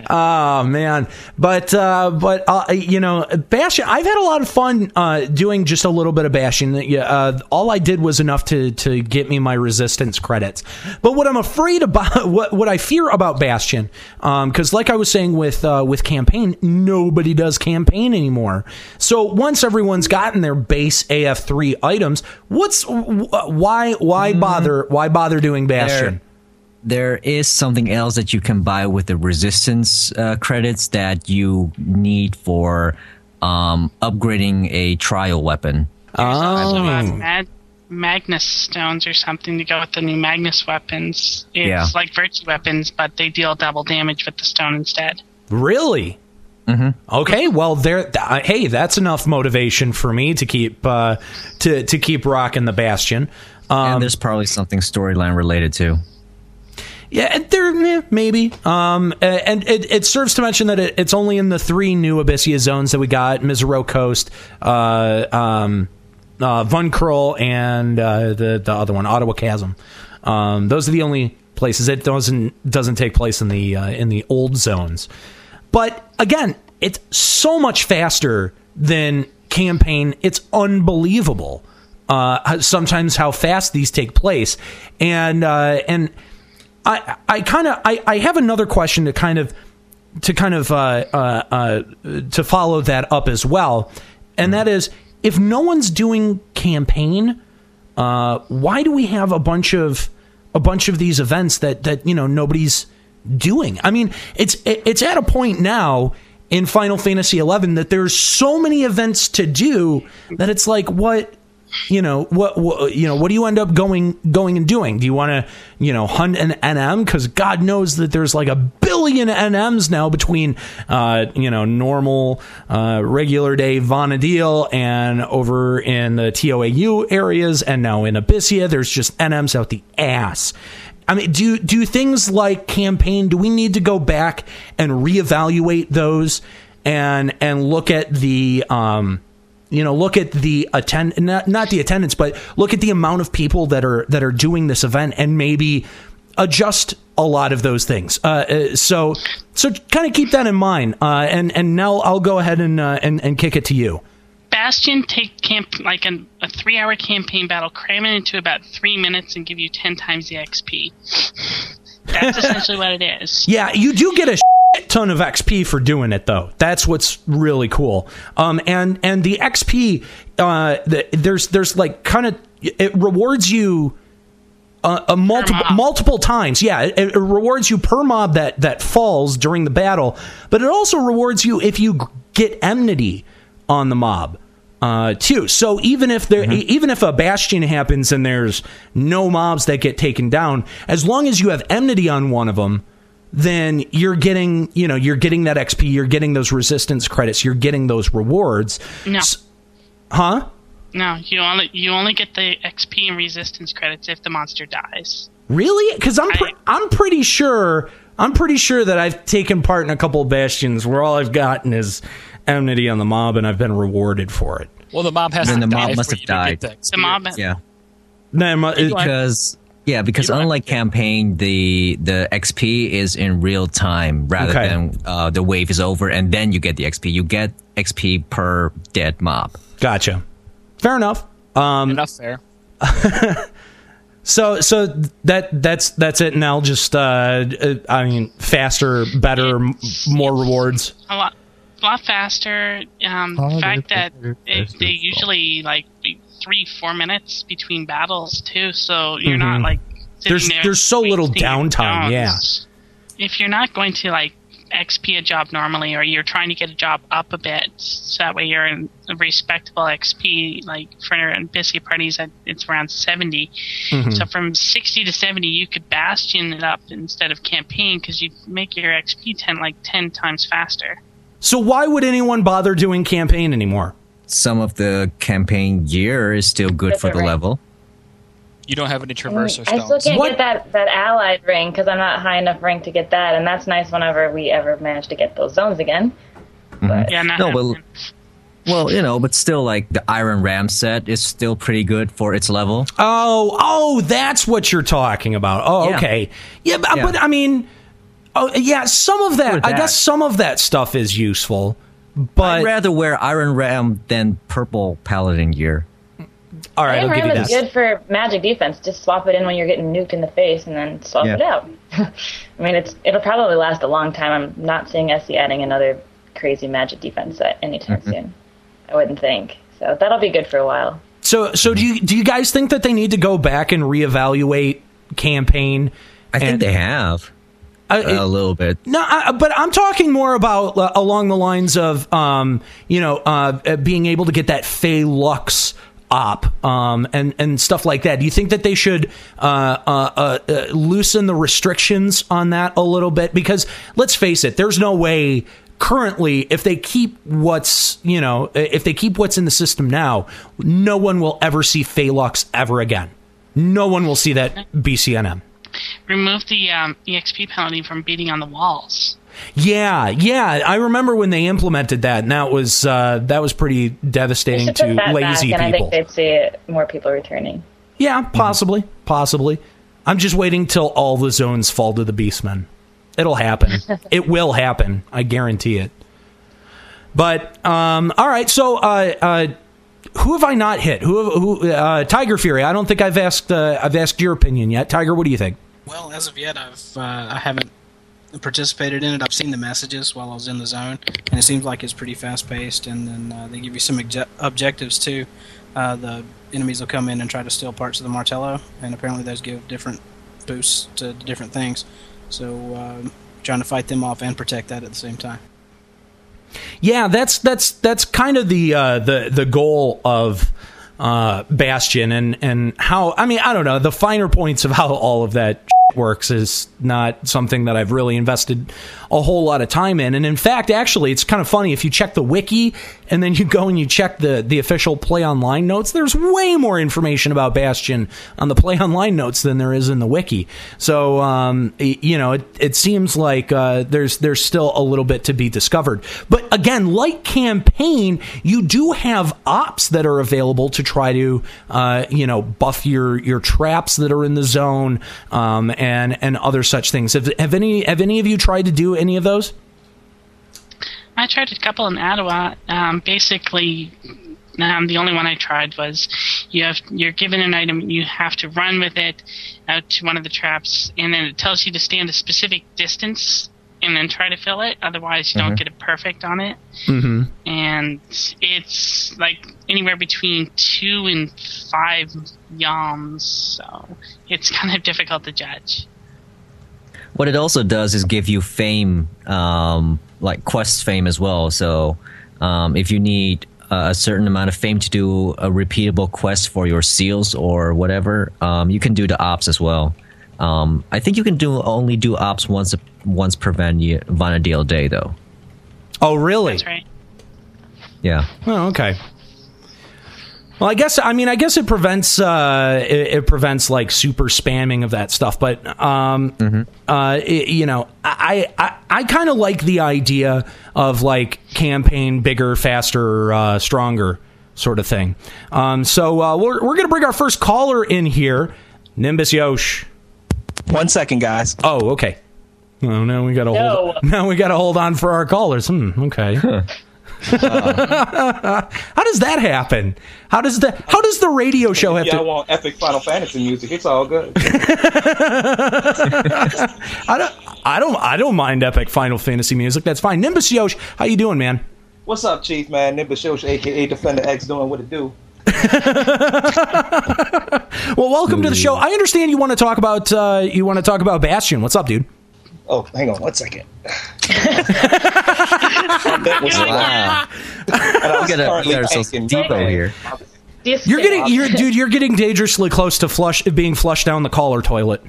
Oh man, but uh, but uh, you know, Bastion. I've had a lot of fun uh, doing just a little bit of Bastion. Uh, all I did was enough to to get me my resistance credits. But what I'm afraid about, what what I fear about Bastion, because like I was saying with uh, with campaign, nobody does campaign anymore. So once everyone's gotten their base AF3 items, what's wh- why why bother why bother doing Bastion? there is something else that you can buy with the resistance uh, credits that you need for um, upgrading a trial weapon. Also, uh, Oh. Magnus stones or something to go with the new Magnus weapons. It's Yeah. like virtue weapons, but they deal double damage with the stone instead. Really? Okay, well, there. th- uh, hey, that's enough motivation for me to keep uh, to to keep rocking the Bastion. Um, and there's probably something storyline related too. yeah, and there maybe. Um, and it, it serves to mention that it, it's only in the three new Abyssea zones that we got: Misareaux Coast, uh, um, uh, Vunkerl, and uh, the the other one, Attohwa Chasm. Um, those are the only places it doesn't doesn't take place in the uh, in the old zones. But again, it's so much faster than campaign. It's unbelievable. Uh, sometimes how fast these take place, and uh, and I I kind of I, I have another question to kind of to kind of uh, uh, uh, to follow that up as well, and that is if no one's doing campaign, uh, why do we have a bunch of a bunch of these events that that you know nobody's doing? I mean, it's it's at a point now in Final Fantasy XI that there's so many events to do that it's like what you know what, what you know what do you end up going going and doing? Do you want to you know hunt an nm because god knows that there's like a billion nms now between uh you know normal uh regular day Vana'diel and over in the toau areas and now in abyssea there's just nms out the ass I mean, do do things like campaign? Do we need to go back and reevaluate those and and look at the um, you know, look at the attend not, not the attendance, but look at the amount of people that are that are doing this event and maybe adjust a lot of those things. Uh, Uh, so so kind of keep that in mind. Uh, and and now I'll go ahead and uh, and and kick it to you. Bastion take camp like an, a three-hour campaign battle, cram it into about three minutes, and give you ten times the XP. That's essentially what it is. Yeah, you do get a shit ton of XP for doing it though. That's what's really cool. Um, and and the XP, uh, the, there's there's like kind of it rewards you. Uh, a multiple multiple times, yeah. It, it rewards you per mob that that falls during the battle, but it also rewards you if you get enmity on the mob uh, too. So even if there, even if a bastion happens and there's no mobs that get taken down, as long as you have enmity on one of them, then you're getting, you know, you're getting that XP, you're getting those resistance credits, you're getting those rewards. No, S- Huh? no, you only you only get the XP and resistance credits if the monster dies. Really? Because I'm pre- I'm pretty sure I'm pretty sure that I've taken part in a couple of bastions where all I've gotten is enmity on the mob, and I've been rewarded for it. Well, the mob has Then to the die mob must for have you to get died. the The mob, Yeah, No, it- because Yeah, because unlike campaign, the the XP is in real time rather Okay. than uh, the wave is over and then you get the XP. You get XP per dead mob. Gotcha. Fair enough. Um, Enough fair. So so that that's that's it. Now just uh, uh, I mean faster, better, m- more rewards. a lot, a lot faster. Um, the fact that it, they usually like be three, four minutes between battles too, so you're Mhm. not like sitting There's there there's so little downtime. Yeah. If you're not going to like XP a job normally, or you're trying to get a job up a bit, so that way you're in a respectable XP. Like for Biscuit parties, it's around 70. Mhm. So from 60 to 70, you could bastion it up instead of campaign because you make your XP 10 like 10 times faster. So why would anyone bother doing campaign anymore? Some of the campaign gear is still good for the level. You don't have any traverser I still can't get that, that allied ring because I'm not high enough rank to get that, and that's nice whenever we ever manage to get those zones again. Mm-hmm. Yeah, not No, well, well, you know, but still, like the Iron Ram set is still pretty good for its level. Oh, oh, that's what you're talking about. Oh, Yeah. okay. Yeah, but, Yeah. but I mean, oh, yeah, some of that, For I guess some of that stuff is useful, but I'd rather wear Iron Ram than purple Paladin gear. all right, Iron I'll give you Ram is that. good for magic defense. Just swap it in when you're getting nuked in the face, and then swap Yeah. it out. I mean, it's it'll probably last a long time. I'm not seeing SE adding another crazy magic defense set anytime Mm-hmm. soon. I wouldn't think. So that'll be good for a while. So, so do you do you guys think that they need to go back and reevaluate campaign? I think they have Uh, a little bit. No, I, but I'm talking more about uh, along the lines of, um, you know, uh, uh, being able to get that Fey Lux op um, and and stuff like that. Do you think that they should uh, uh, uh, uh, loosen the restrictions on that a little bit? Because let's face it, there's no way currently if they keep what's you know if they keep what's in the system now, no one will ever see Fey Lux ever again. No one will see that BCNM. Remove the um, EXP penalty from beating on the walls. Yeah, yeah. I remember when they implemented that, and that was uh, that was pretty devastating to lazy back, and I think they'd see more people returning. yeah, possibly, possibly. I'm just waiting till all the zones fall to the Beastmen. It'll happen. it will happen. I guarantee it. But um, all right, so uh, uh, who have I not hit? Who? Have, who? Uh, Tigerfury. I don't think I've asked. Uh, I've asked your opinion yet. Tiger, what do you think? Well, as of yet, I've uh, I haven't participated in it. I've seen the messages while I was in the zone, and it seems like it's pretty fast paced. And then uh, they give you some obje- objectives too. Uh, the enemies will come in and try to steal parts of the Martello, and apparently those give different boosts to different things. So um, trying to fight them off and protect that at the same time. Yeah, that's that's that's kind of the uh, the the goal of uh, Bastion and and how I mean I don't know the finer points of how all of that works is not something that I've really invested a whole lot of time in. And in fact, actually, it's kind of funny if you check the wiki and then you go and you check the the official Play Online notes. There's way more information about Bastion on the Play Online notes than there is in the wiki. So um, you know, it, it seems like uh, there's there's still a little bit to be discovered. But again, like campaign, you do have ops that are available to try to uh, you know buff your your traps that are in the zone um, and and other such things. Have, have any have any of you tried to do any of those? I tried a couple in Attohwa. Um, basically, um, the only one I tried was you have you're given an item, you have to run with it out to one of the traps, and then it tells you to stand a specific distance and then try to fill it. Otherwise, you Mhm. don't get it perfect on it. Mm-hmm. And it's like anywhere between two and five yams, so it's kind of difficult to judge. What it also does is give you fame, um, like quest fame as well. So um, if you need uh, a certain amount of fame to do a repeatable quest for your seals or whatever, um, you can do the ops as well. Um, I think you can do only do ops once once per Van- Vana'diel day though. Oh, really? That's right. Yeah. Oh, okay. Well, I guess I mean I guess it prevents uh, it, it prevents like super spamming of that stuff, but um, uh, it- you know I I, I kind of like the idea of like campaign bigger, faster, uh, stronger sort of thing. Um, so uh, we're we're gonna bring our first caller in here. Nimbus Yosh. One second, guys. Oh, okay. Oh, now we gotta hold. Now we gotta hold on for our callers. Hmm. Okay. how does that happen? How does the How does the radio show have Y'all to? want epic Final Fantasy music? It's all good. I don't. I don't. I don't mind epic Final Fantasy music. That's fine. Nimbus Yosh, how you doing, man? What's up, Chief Man? Nimbus Shosh, aka Defender X, doing what it do. Well, welcome to the show. I understand you want to talk about. Uh, you want to talk about Bastion. What's up, dude? Oh, hang on one second. Wow. we got we got ourselves Depot here. You're getting. You're, dude. You're getting dangerously close to flush being flushed down the caller toilet.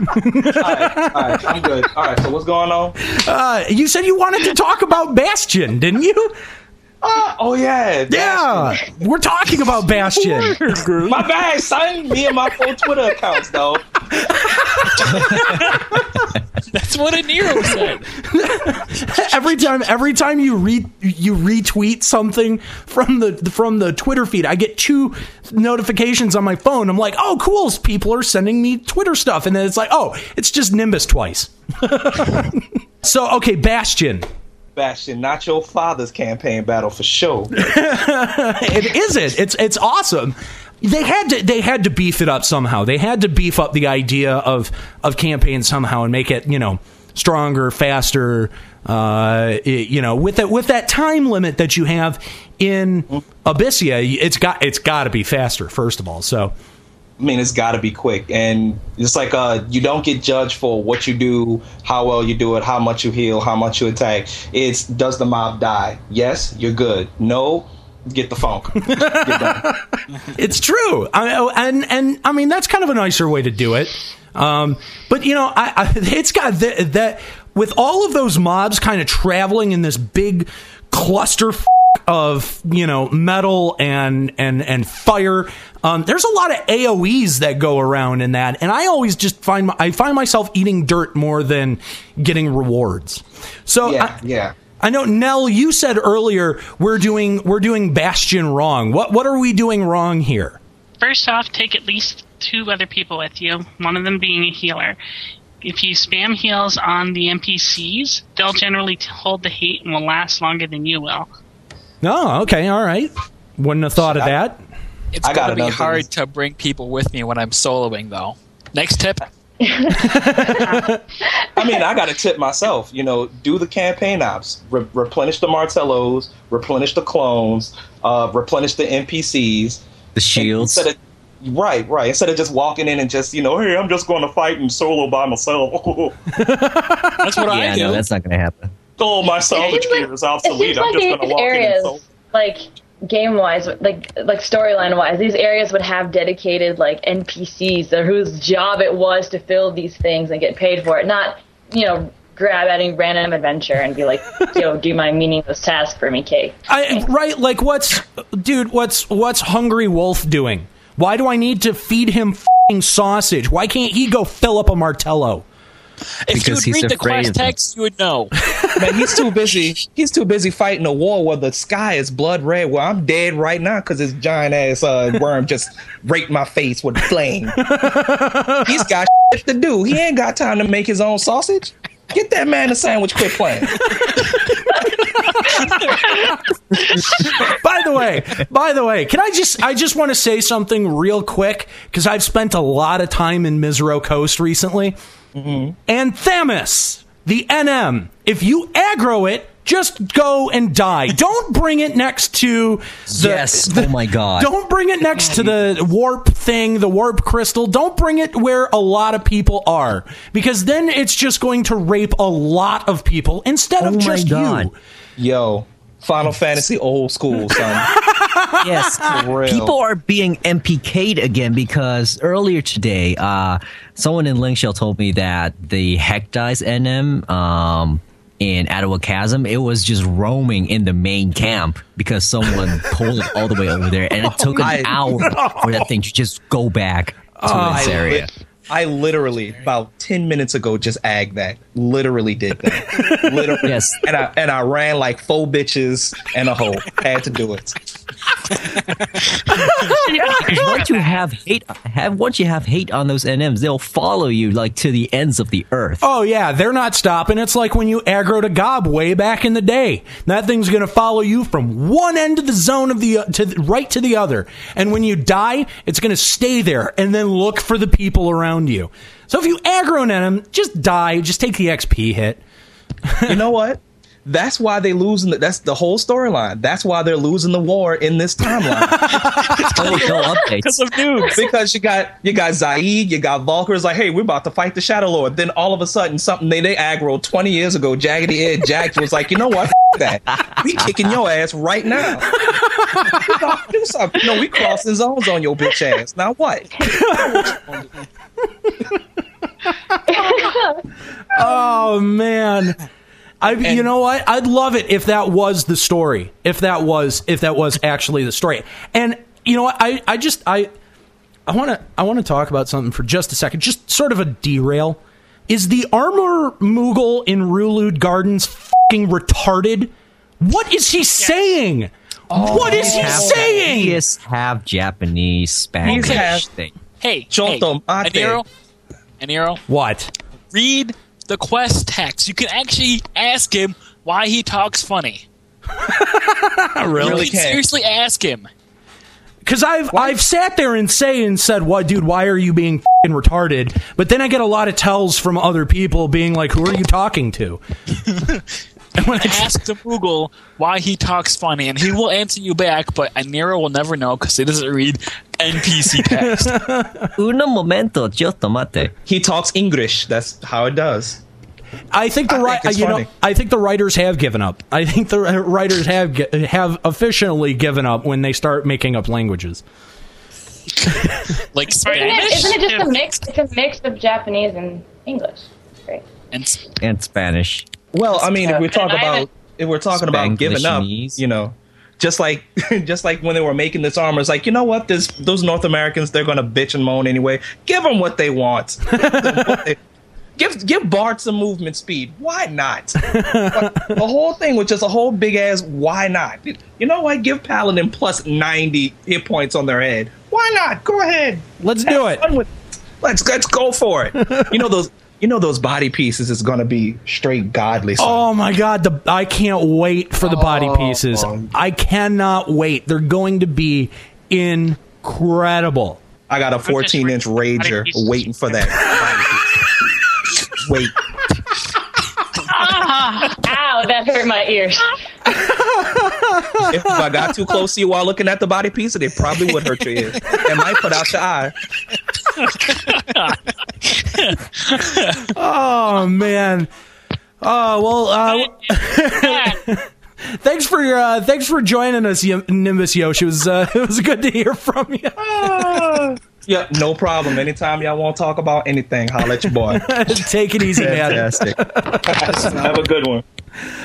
Alright, I'm good. Alright, so what's going on? Uh, you said you wanted to talk about Bastion, didn't you? Uh, oh yeah, Yeah, we're talking about Bastion. My bad, son. Me and my full Twitter accounts, though. That's what Aniero said. every time, every time you re you retweet something from the from the Twitter feed, I get two notifications on my phone. I'm like, oh, cool, people are sending me Twitter stuff, and then it's like, oh, it's just Nimbus twice. so okay, Bastion. Bastion, not your father's campaign battle for sure. it isn't. It's it's awesome. They had to they had to beef it up somehow. They had to beef up the idea of of campaign somehow and make it you know stronger, faster. Uh, it- you know, with that with that time limit that you have in Abyssea, it's got it's got to be faster. First of all, so I mean, it's got to be quick, and it's like uh, you don't get judged for what you do, how well you do it, how much you heal, how much you attack. It's does the mob die? Yes, you're good. No, get the funk. it's true. I, and and I mean that's kind of a nicer way to do it. Um, but you know, I, I, it's got th- that with all of those mobs kind of traveling in this big cluster f- of you know metal and and and fire. Um, there's a lot of AOE's that go around in that, and I always just find my- I find myself eating dirt more than getting rewards. So yeah, I, yeah. I know Nel. You said earlier we're doing we're doing Bastion wrong. What what are we doing wrong here? First off, take at least two other people with you, one of them being a healer. If you spam heals on the NPCs, they'll generally hold the hate and will last longer than you will. Oh, okay, all right. Wouldn't have thought of that. It's I got going to be hard reason. to bring people with me when I'm soloing, though. Next tip. I mean, I got to tip myself. You know, do the campaign ops, re- replenish the Martellos, replenish the clones, uh, replenish the NPCs. The shields. Instead of, right, right. Instead of just walking in and just, you know, hey, I'm just going to fight and solo by myself. That's what yeah, I do. no, that's not gonna happen. oh, my salvage like- gear is It obsolete. seems I'm just going to walk in and solo. like game wise, like like storyline wise, these areas would have dedicated like NPCs or whose job it was to fill these things and get paid for it, not you know grab any random adventure and be like, yo, do my meaningless task for me, Kate. I right like what's dude, what's what's Hungry Wolf doing? Why do I need to feed him fing sausage? Why can't he go fill up a Martello? If you Because would read the afraid quest text, you would know. Man, he's too busy. He's too busy fighting a war where the sky is blood red. Well, I'm dead right now because this giant ass uh, worm just raked my face with flame. He's got shit to do. He ain't got time to make his own sausage. Get that man a sandwich. Quit playing. by the way, by the way, can I just I just want to say something real quick because I've spent a lot of time in Misareaux Coast recently. Mm-hmm. And Themis, the NM, if you aggro it, just go and die. Don't bring it next to the, yes. the- oh my god. Don't bring it next to the warp thing, the warp crystal. Don't bring it where a lot of people are, because then it's just going to rape a lot of people instead Oh of just God. you. Yo, Final Fantasy old school, son. yes, For real. people are being MPK'd again because earlier today, uh, someone in Linkshell told me that the Hecdice NM um, in Attohwa Chasm, it was just roaming in the main camp because someone pulled it all the way over there, and it took an I- hour for that thing to just go back to its I, area. lit- I literally about ten minutes ago just agged that. Literally did that. Literally. Yes. And I and I ran like four bitches and a hoe. Had to do it. once you have hate, have once you have hate on those NMs, they'll follow you like to the ends of the earth. Oh yeah, they're not stopping. It's like when you aggro to Gob way back in the day. That thing's gonna follow you from one end of the zone of the uh, to the, right to the other, and when you die, it's gonna stay there and then look for the people around you. So if you aggro at them, just die. Just take the XP hit. you know what? That's why they lose. In the, that's the whole storyline. That's why they're losing the war in this timeline. Oh, no updates. Because of noobs. because you got you got Zeid, you got Volker's like, hey, we're about to fight the Shadow Lord. Then all of a sudden, something they they aggro twenty years ago, Jaggedy-Eared Jack was like, you know what? F- that we kicking your ass right now. Do something. No, we crossing zones on your bitch ass. Now what? Oh man. I, you know what? I'd love it if that was the story. If that was if that was actually the story. And you know what? I, I just I I want to I want to talk about something for just a second. Just sort of a derail. Is the armor Moogle in Ru'Lude Gardens fucking retarded? What is he saying? Oh, what is he Have- saying? He is half Japanese, Spanish half- thing. Hey, hey, Chonto Aniero, What? read the quest text. You can actually ask him why he talks funny. Really? You Really can seriously ask him. Because I've I've sat there and say and said, "What, dude? Why are you being fing retarded?" But then I get a lot of tells from other people being like, "Who are you talking to?" and when I Ask the Moogle why he talks funny, and he will answer you back. But Aniero will never know because he doesn't read NPC text. Uno momento, giusto mate. He talks English. That's how it does. I think the I think it's you know. I think the writers have given up. I think the writers have have officially given up when they start making up languages. like Isn't it, Spanish isn't it just a mix? It's a mix of Japanese and English. Right. and s- And Spanish. Well, I mean, if we talk And about if we're talking about giving up, you know, just like just like when they were making this armor, it's like you know what, this those North Americans they're gonna bitch and moan anyway. Give them what they want. Give what they- give give Bart some movement speed. Why not? The whole thing was just a whole big ass. Why not? You know what? Give Paladin plus ninety hit points on their head. Why not? Go ahead. Let's do it. With- Let's let's go for it. You know those. You know those body pieces is gonna be straight godly. son. Oh my god, the I can't wait for the body Oh, pieces. um, I cannot wait. They're going to be incredible. I got a 14 inch rager waiting for that. Wait. Ow, that hurt my ears. If I got too close to you while looking at the body piece, it probably would hurt your ear. It might put out your eye. Oh man. Oh well. Uh, thanks for uh, thanks for joining us, Nimbus Yoshi. It was uh, it was good to hear from you. Yeah, no problem. Anytime y'all want to talk about anything, holla at your boy. Take it easy, man. Fantastic. Have a good one.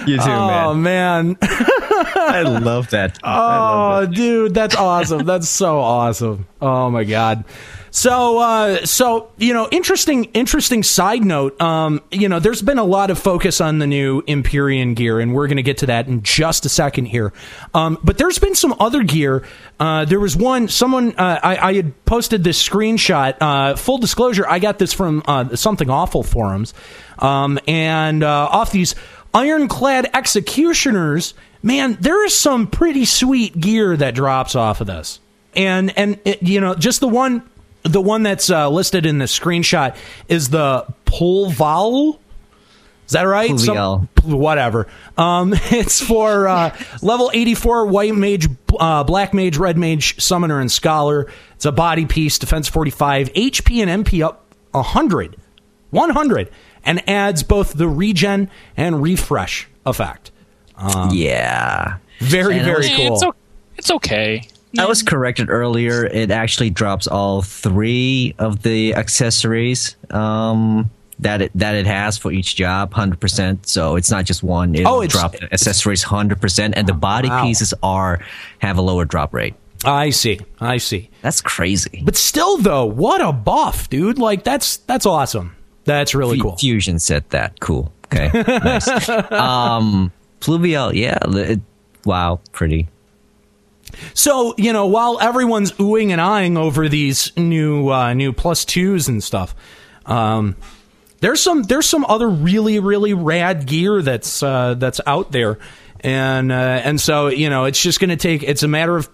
You too, man. Oh man. I love that. Oh, dude, that's awesome. That's so awesome. Oh my god. So, uh, so you know, interesting, interesting side note. Um, you know, there's been a lot of focus on the new Empyrean gear, and we're going to get to that in just a second here. Um, but there's been some other gear. Uh, there was one. Someone uh, I, I had posted this screenshot. Uh, full disclosure, I got this from uh, something awful forums, um, and uh, off these ironclad executioners. Man, there is some pretty sweet gear that drops off of this and and it, you know just the one the one that's uh, listed in the screenshot is the Pluvial. Is that right? Some- whatever. Um, it's for uh, level 84 white mage, uh, black mage, red mage, summoner, and scholar. It's a body piece, defense 45, HP and MP up 100. 100. And adds both the regen and refresh effect. yeah. Very, very cool. it's, o- it's okay. I was corrected earlier. It actually drops all three of the accessories um, that it that it has for each job, hundred percent. So it's not just one. It Oh, will it's- drop the accessories hundred percent, and the body Wow. pieces are have a lower drop rate. I see. I see. That's crazy. But still, though, what a buff, dude! Like that's that's awesome. That's really Fu- cool. Fusion said that. Cool. Okay. nice. Um, Pluvial. Yeah. It, wow. Pretty. So you know, while everyone's oohing and eyeing over these new uh, new plus twos and stuff, um, there's some there's some other really really rad gear that's uh, that's out there, and uh, and so you know it's just going to take it's a matter of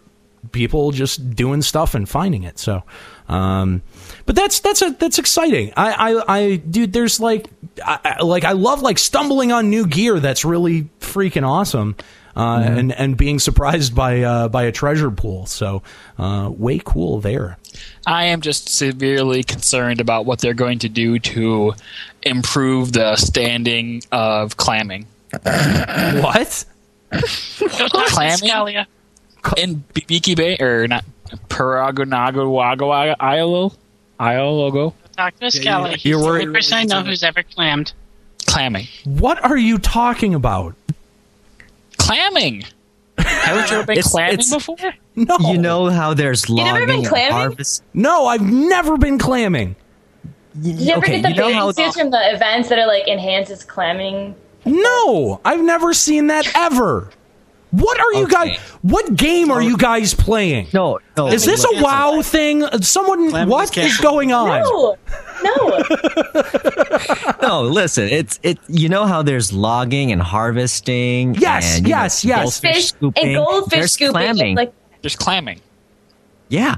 people just doing stuff and finding it. So, um, but that's that's a that's exciting. I I, I dude, there's like I, like I love like stumbling on new gear that's really freaking awesome. Uh, and and being surprised by uh, by a treasure pool, so uh, way cool there. I am just severely concerned about what they're going to do to improve the standing of clamming. what? clamming in Bibiki Bay or not Purgonorgo Isle Isle Talk to Skelly. He's You're the worried- only person I know who's ever clammed. clamming. What are you talking about? Clamming. Haven't you ever been It's- clamming it's- before? No. You know how there's never been clamming? harvest. No, I've never been clamming. Did you ever okay, get the you know bathing how from the events that are like enhances clamming? No, I've never seen that ever. What are you guys? What game are you guys playing? No, no. Is this a WoW thing? Someone, Clamming what is is going on? No, no. no, listen. It's it. You know how there's logging and harvesting. Yes, and, you know, yes, yes. goldfish Fish scooping. and goldfish There's scooping. clamming. Like There's clamming. yeah.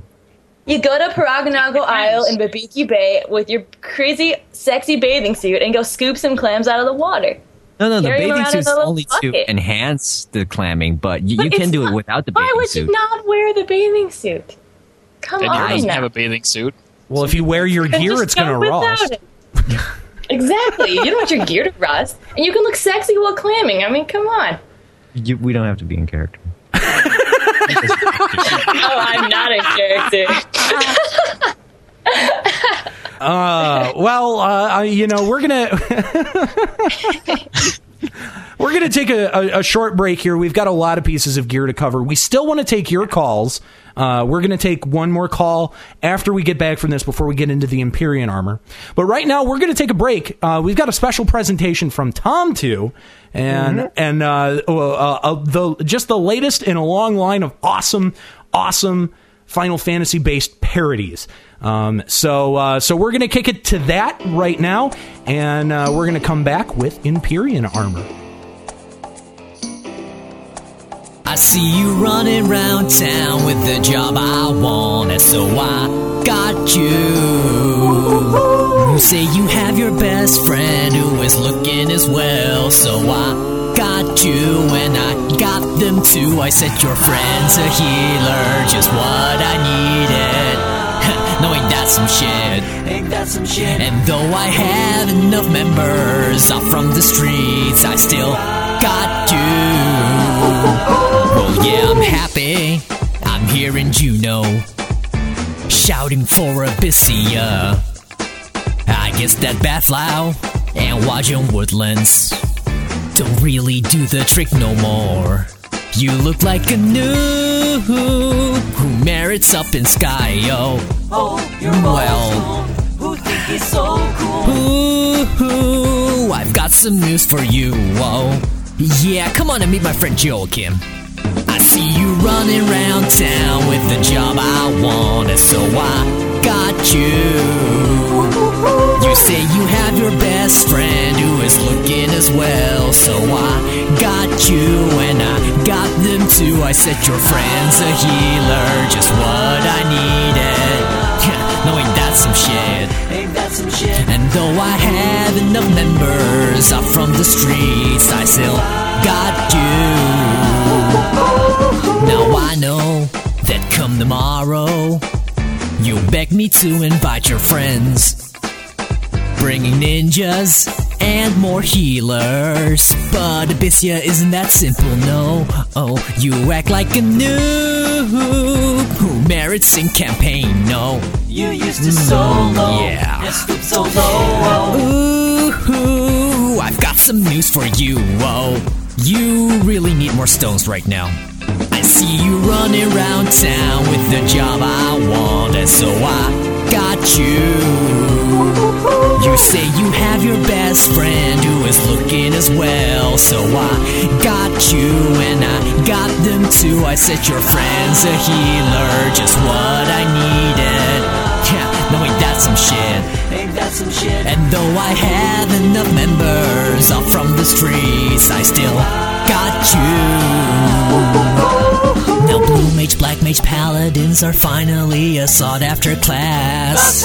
you go to Purgonorgo Isle in Bibiki Bay with your crazy, sexy bathing suit and go scoop some clams out of the water. No, no. The bathing around in suit's a little only to enhance the clamming, but you, But you can it's do it without the bathing suit. Why would suit. you not wear the bathing suit? Come Then you on doesn't now. have a bathing suit. Well, if you wear your Then gear, it's going to rust. it. exactly. You don't want your gear to rust, and you can look sexy while clamming. I mean, come on. You, we don't have to be in character. Oh, I'm not a character. Uh, well, uh, you know, we're gonna we're gonna take a, a, a short break here. We've got a lot of pieces of gear to cover. We still want to take your calls. Uh, we're gonna take one more call after we get back from this before we get into the Empyrean armor. But right now, we're gonna take a break. Uh, we've got a special presentation from Tamtu, and and uh, uh, uh, the just the latest in a long line of awesome, awesome. Final Fantasy based parodies. Um, so uh, so we're gonna kick it to that right now, and uh, we're gonna come back with Empyrean armor. I see you running round town with the job I want, so I got you. You say you have your best friend who is looking as well, so I got you, and I got them too. I said your friend's a healer, just what I needed. No, ain't that some shit? Ain't that some shit? And though I have enough members off from the streets, I still got you. Well, yeah, I'm happy. I'm hearing Juno shouting for Abyssea. I guess that Bhaflau and Wajaom Woodlands don't really do the trick no more. You look like a noob who merits up in sky, yo. Oh, you're well. Who think he's so cool? Ooh, I've got some news for you, whoa. Yeah, come on and meet my friend Joachim. I see you running around town with the job I wanted, so I got you. You say you have your best friend who is looking as well, so I got you, and I got them too. I said your friend's a healer, just what I needed. no, ain't that some shit? Ain't that some shit? And though I have enough members up from the streets, I still got you. Now I know that come tomorrow, you'll beg me to invite your friends. Bringing ninjas and more healers. But Abyssea isn't that simple, no. Oh, you act like a noob who merits some campaign, no. You used to solo, yeah. And stoop so low. Ooh, I've got some news for you, oh. You really need more stones right now. I see you running around town with the job I want, and so I got you. You say you have your best friend who is looking as well. So I got you and I got them too. I said your friend's a healer, just what I needed. Yeah, no, ain't that some shit? Ain't that some shit? And though I have enough members off from the streets, I still got you. Now blue mage, black mage, paladins are finally a sought after class.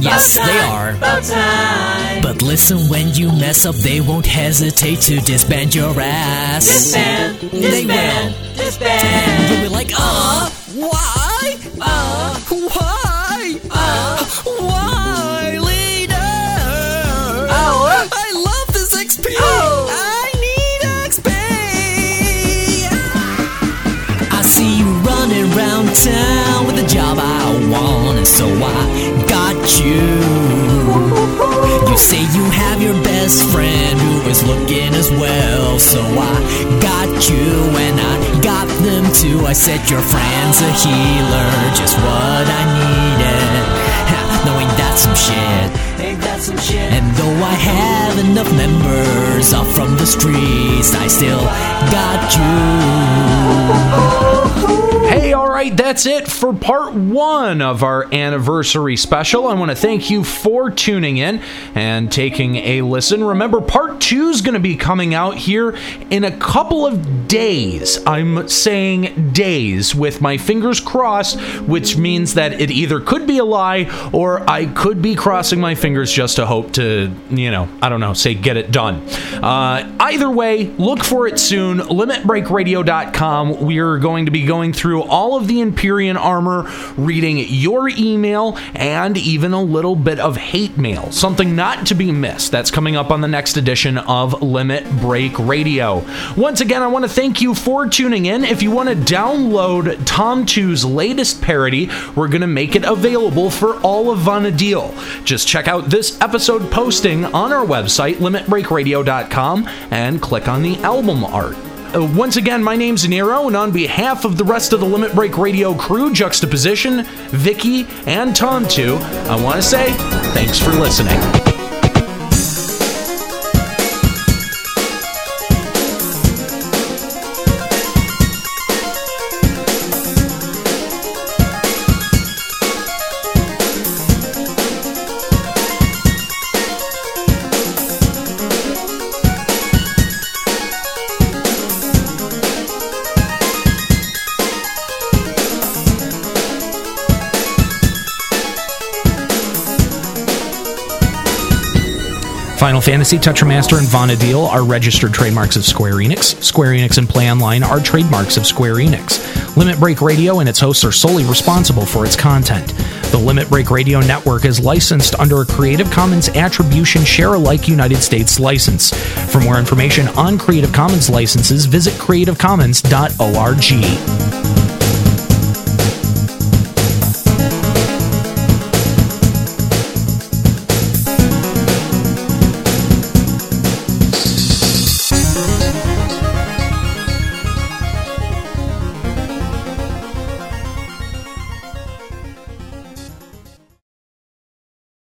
Yes, they are. But listen, when you mess up, they won't hesitate to disband your ass. Disband, they will. disband. You'll be like, uh, why? Uh, why? Town with a job I want, and so I got you. You say you have your best friend who is looking as well, so I got you and I got them too. I said your friend's a healer, just what I needed. Ha, No? Ain't that some shit? And though I have enough members off from the streets, I still got you. Hey, all right, that's it for part one of our anniversary special. I want to thank you for tuning in and taking a listen. Remember, part two is going to be coming out here in a couple of days. I'm saying days with my fingers crossed, which means that it either could be a lie or I could be crossing my fingers just to hope to, you know, I don't know, say get it done. Uh, either way, look for it soon. LimitBreakRadio.com. We're going to be going through all of the Empyrean armor, reading your email, and even a little bit of hate mail. Something not to be missed. That's coming up on the next edition of Limit Break Radio. Once again, I want to thank you for tuning in. If you want to download Tamtu's latest parody, we're going to make it available for all of Vana'diel. Just check out this episode posting on our website, limitbreakradio.com, and click on the album art. Uh, once again, my name's Nero, and on behalf of the rest of the Limit Break Radio crew, Juxtaposition, Viki, and Tamtu, I want to say thanks for listening. Final Fantasy, Tetramaster, and Vana'diel are registered trademarks of Square Enix. Square Enix and Play Online are trademarks of Square Enix. Limit Break Radio and its hosts are solely responsible for its content. The Limit Break Radio network is licensed under a Creative Commons Attribution Share Alike United States license. For more information on Creative Commons licenses, visit creativecommons.org.